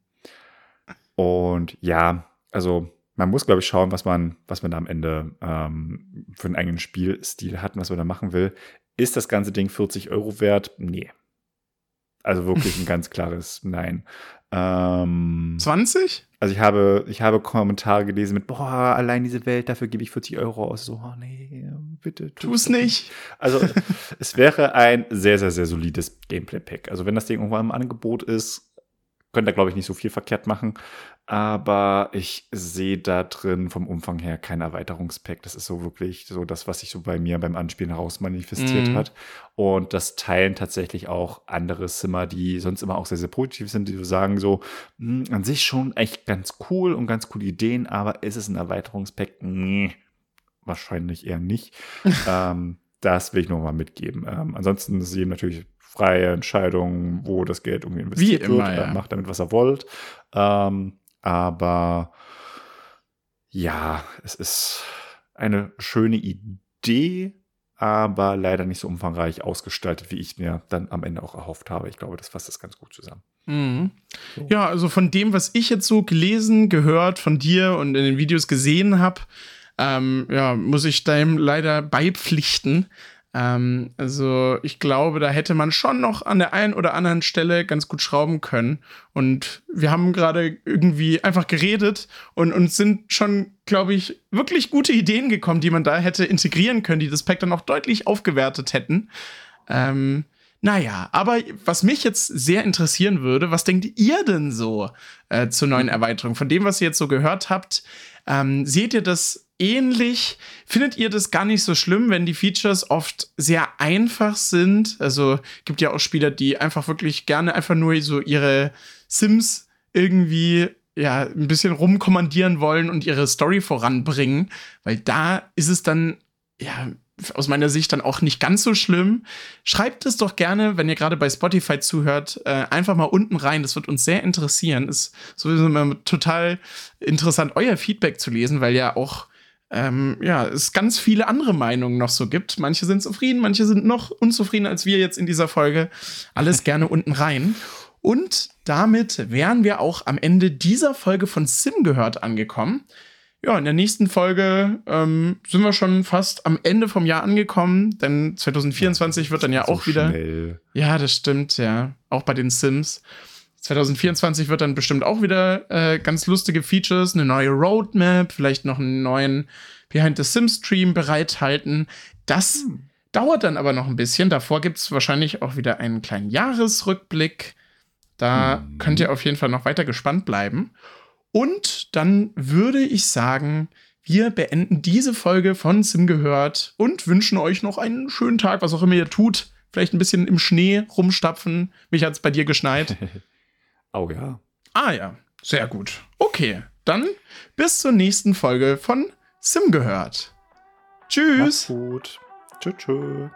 [SPEAKER 1] und ja, also man muss, glaube ich, schauen, was man, was man da am Ende ähm, für einen eigenen Spielstil hat und was man da machen will. Ist das ganze Ding 40 Euro wert? Nee. Also wirklich ein ganz klares Nein. Ähm,
[SPEAKER 2] 20?
[SPEAKER 1] Also ich habe, ich habe Kommentare gelesen mit, boah, allein diese Welt, dafür gebe ich 40 Euro aus. So, oh nee, bitte.
[SPEAKER 2] Tu es nicht.
[SPEAKER 1] Also es wäre ein sehr, sehr, sehr solides Gameplay-Pack. Also wenn das Ding irgendwann im Angebot ist, könnt ihr, glaube ich, nicht so viel verkehrt machen. aber ich sehe da drin vom Umfang her kein Erweiterungspack. Das ist so wirklich so das, was sich so bei mir beim Anspielen heraus manifestiert
[SPEAKER 2] Mhm.
[SPEAKER 1] hat. Und das teilen tatsächlich auch andere Simmer, die sonst immer auch sehr, sehr positiv sind, die so sagen so, "Hm, an sich schon echt ganz cool und ganz coole Ideen, aber ist es ein Erweiterungspack? Nee, wahrscheinlich eher nicht. ähm, das will ich noch mal mitgeben. Ähm, ansonsten ist es jedem natürlich freie Entscheidung, wo das Geld irgendwie investiert
[SPEAKER 2] Wie immer,
[SPEAKER 1] wird.
[SPEAKER 2] ja.
[SPEAKER 1] Äh, Macht damit, was er wollt. Ähm, aber ja, es ist eine schöne Idee, aber leider nicht so umfangreich ausgestaltet, wie ich mir dann am Ende auch erhofft habe. Ich glaube, das fasst das ganz gut zusammen.
[SPEAKER 2] Mhm.
[SPEAKER 1] So.
[SPEAKER 2] Ja, also von dem, was ich jetzt so gelesen, gehört von dir und in den Videos gesehen habe, ähm, ja, muss ich dem leider beipflichten. Ähm, also ich glaube, da hätte man schon noch an der einen oder anderen Stelle ganz gut schrauben können. Und wir haben gerade irgendwie einfach geredet und uns sind schon, glaube ich, wirklich gute Ideen gekommen, die man da hätte integrieren können, die das Pack dann auch deutlich aufgewertet hätten. Ähm, naja, aber was mich jetzt sehr interessieren würde, was denkt ihr denn so äh, zur neuen Erweiterung? Von dem, was ihr jetzt so gehört habt, ähm, seht ihr das ähnlich? Findet ihr das gar nicht so schlimm, wenn die Features oft sehr einfach sind? Also gibt ja auch Spieler, die einfach wirklich gerne einfach nur so ihre Sims irgendwie ja ein bisschen rumkommandieren wollen und ihre Story voranbringen, weil da ist es dann ja aus meiner Sicht dann auch nicht ganz so schlimm. Schreibt es doch gerne, wenn ihr gerade bei Spotify zuhört, äh, einfach mal unten rein. Das wird uns sehr interessieren. Ist sowieso immer total interessant, euer Feedback zu lesen, weil ja auch ähm, ja, es ganz viele andere Meinungen noch so gibt. Manche sind zufrieden, manche sind noch unzufrieden als wir jetzt in dieser Folge. Alles gerne unten rein. Und damit wären wir auch am Ende dieser Folge von Sim gehört angekommen. Ja, in der nächsten Folge ähm, sind wir schon fast am Ende vom Jahr angekommen, denn 2024 wird dann ja
[SPEAKER 1] So
[SPEAKER 2] auch wieder.
[SPEAKER 1] Schnell.
[SPEAKER 2] Ja, das stimmt, ja. Auch bei den Sims. 2024 wird dann bestimmt auch wieder äh, ganz lustige Features, eine neue Roadmap, vielleicht noch einen neuen Behind the Sims Stream bereithalten. Das dauert dann aber noch ein bisschen. Davor gibt es wahrscheinlich auch wieder einen kleinen Jahresrückblick. Da
[SPEAKER 1] Mhm.
[SPEAKER 2] könnt ihr auf jeden Fall noch weiter gespannt bleiben. Und dann würde ich sagen, wir beenden diese Folge von Sim gehört und wünschen euch noch einen schönen Tag, was auch immer ihr tut. Vielleicht ein bisschen im Schnee rumstapfen. Mich hat es bei dir geschneit.
[SPEAKER 1] Oh ja.
[SPEAKER 2] Ah ja, sehr gut. Okay, dann bis zur nächsten Folge von Sim gehört. Tschüss.
[SPEAKER 1] gut. Tschüss. tschüss.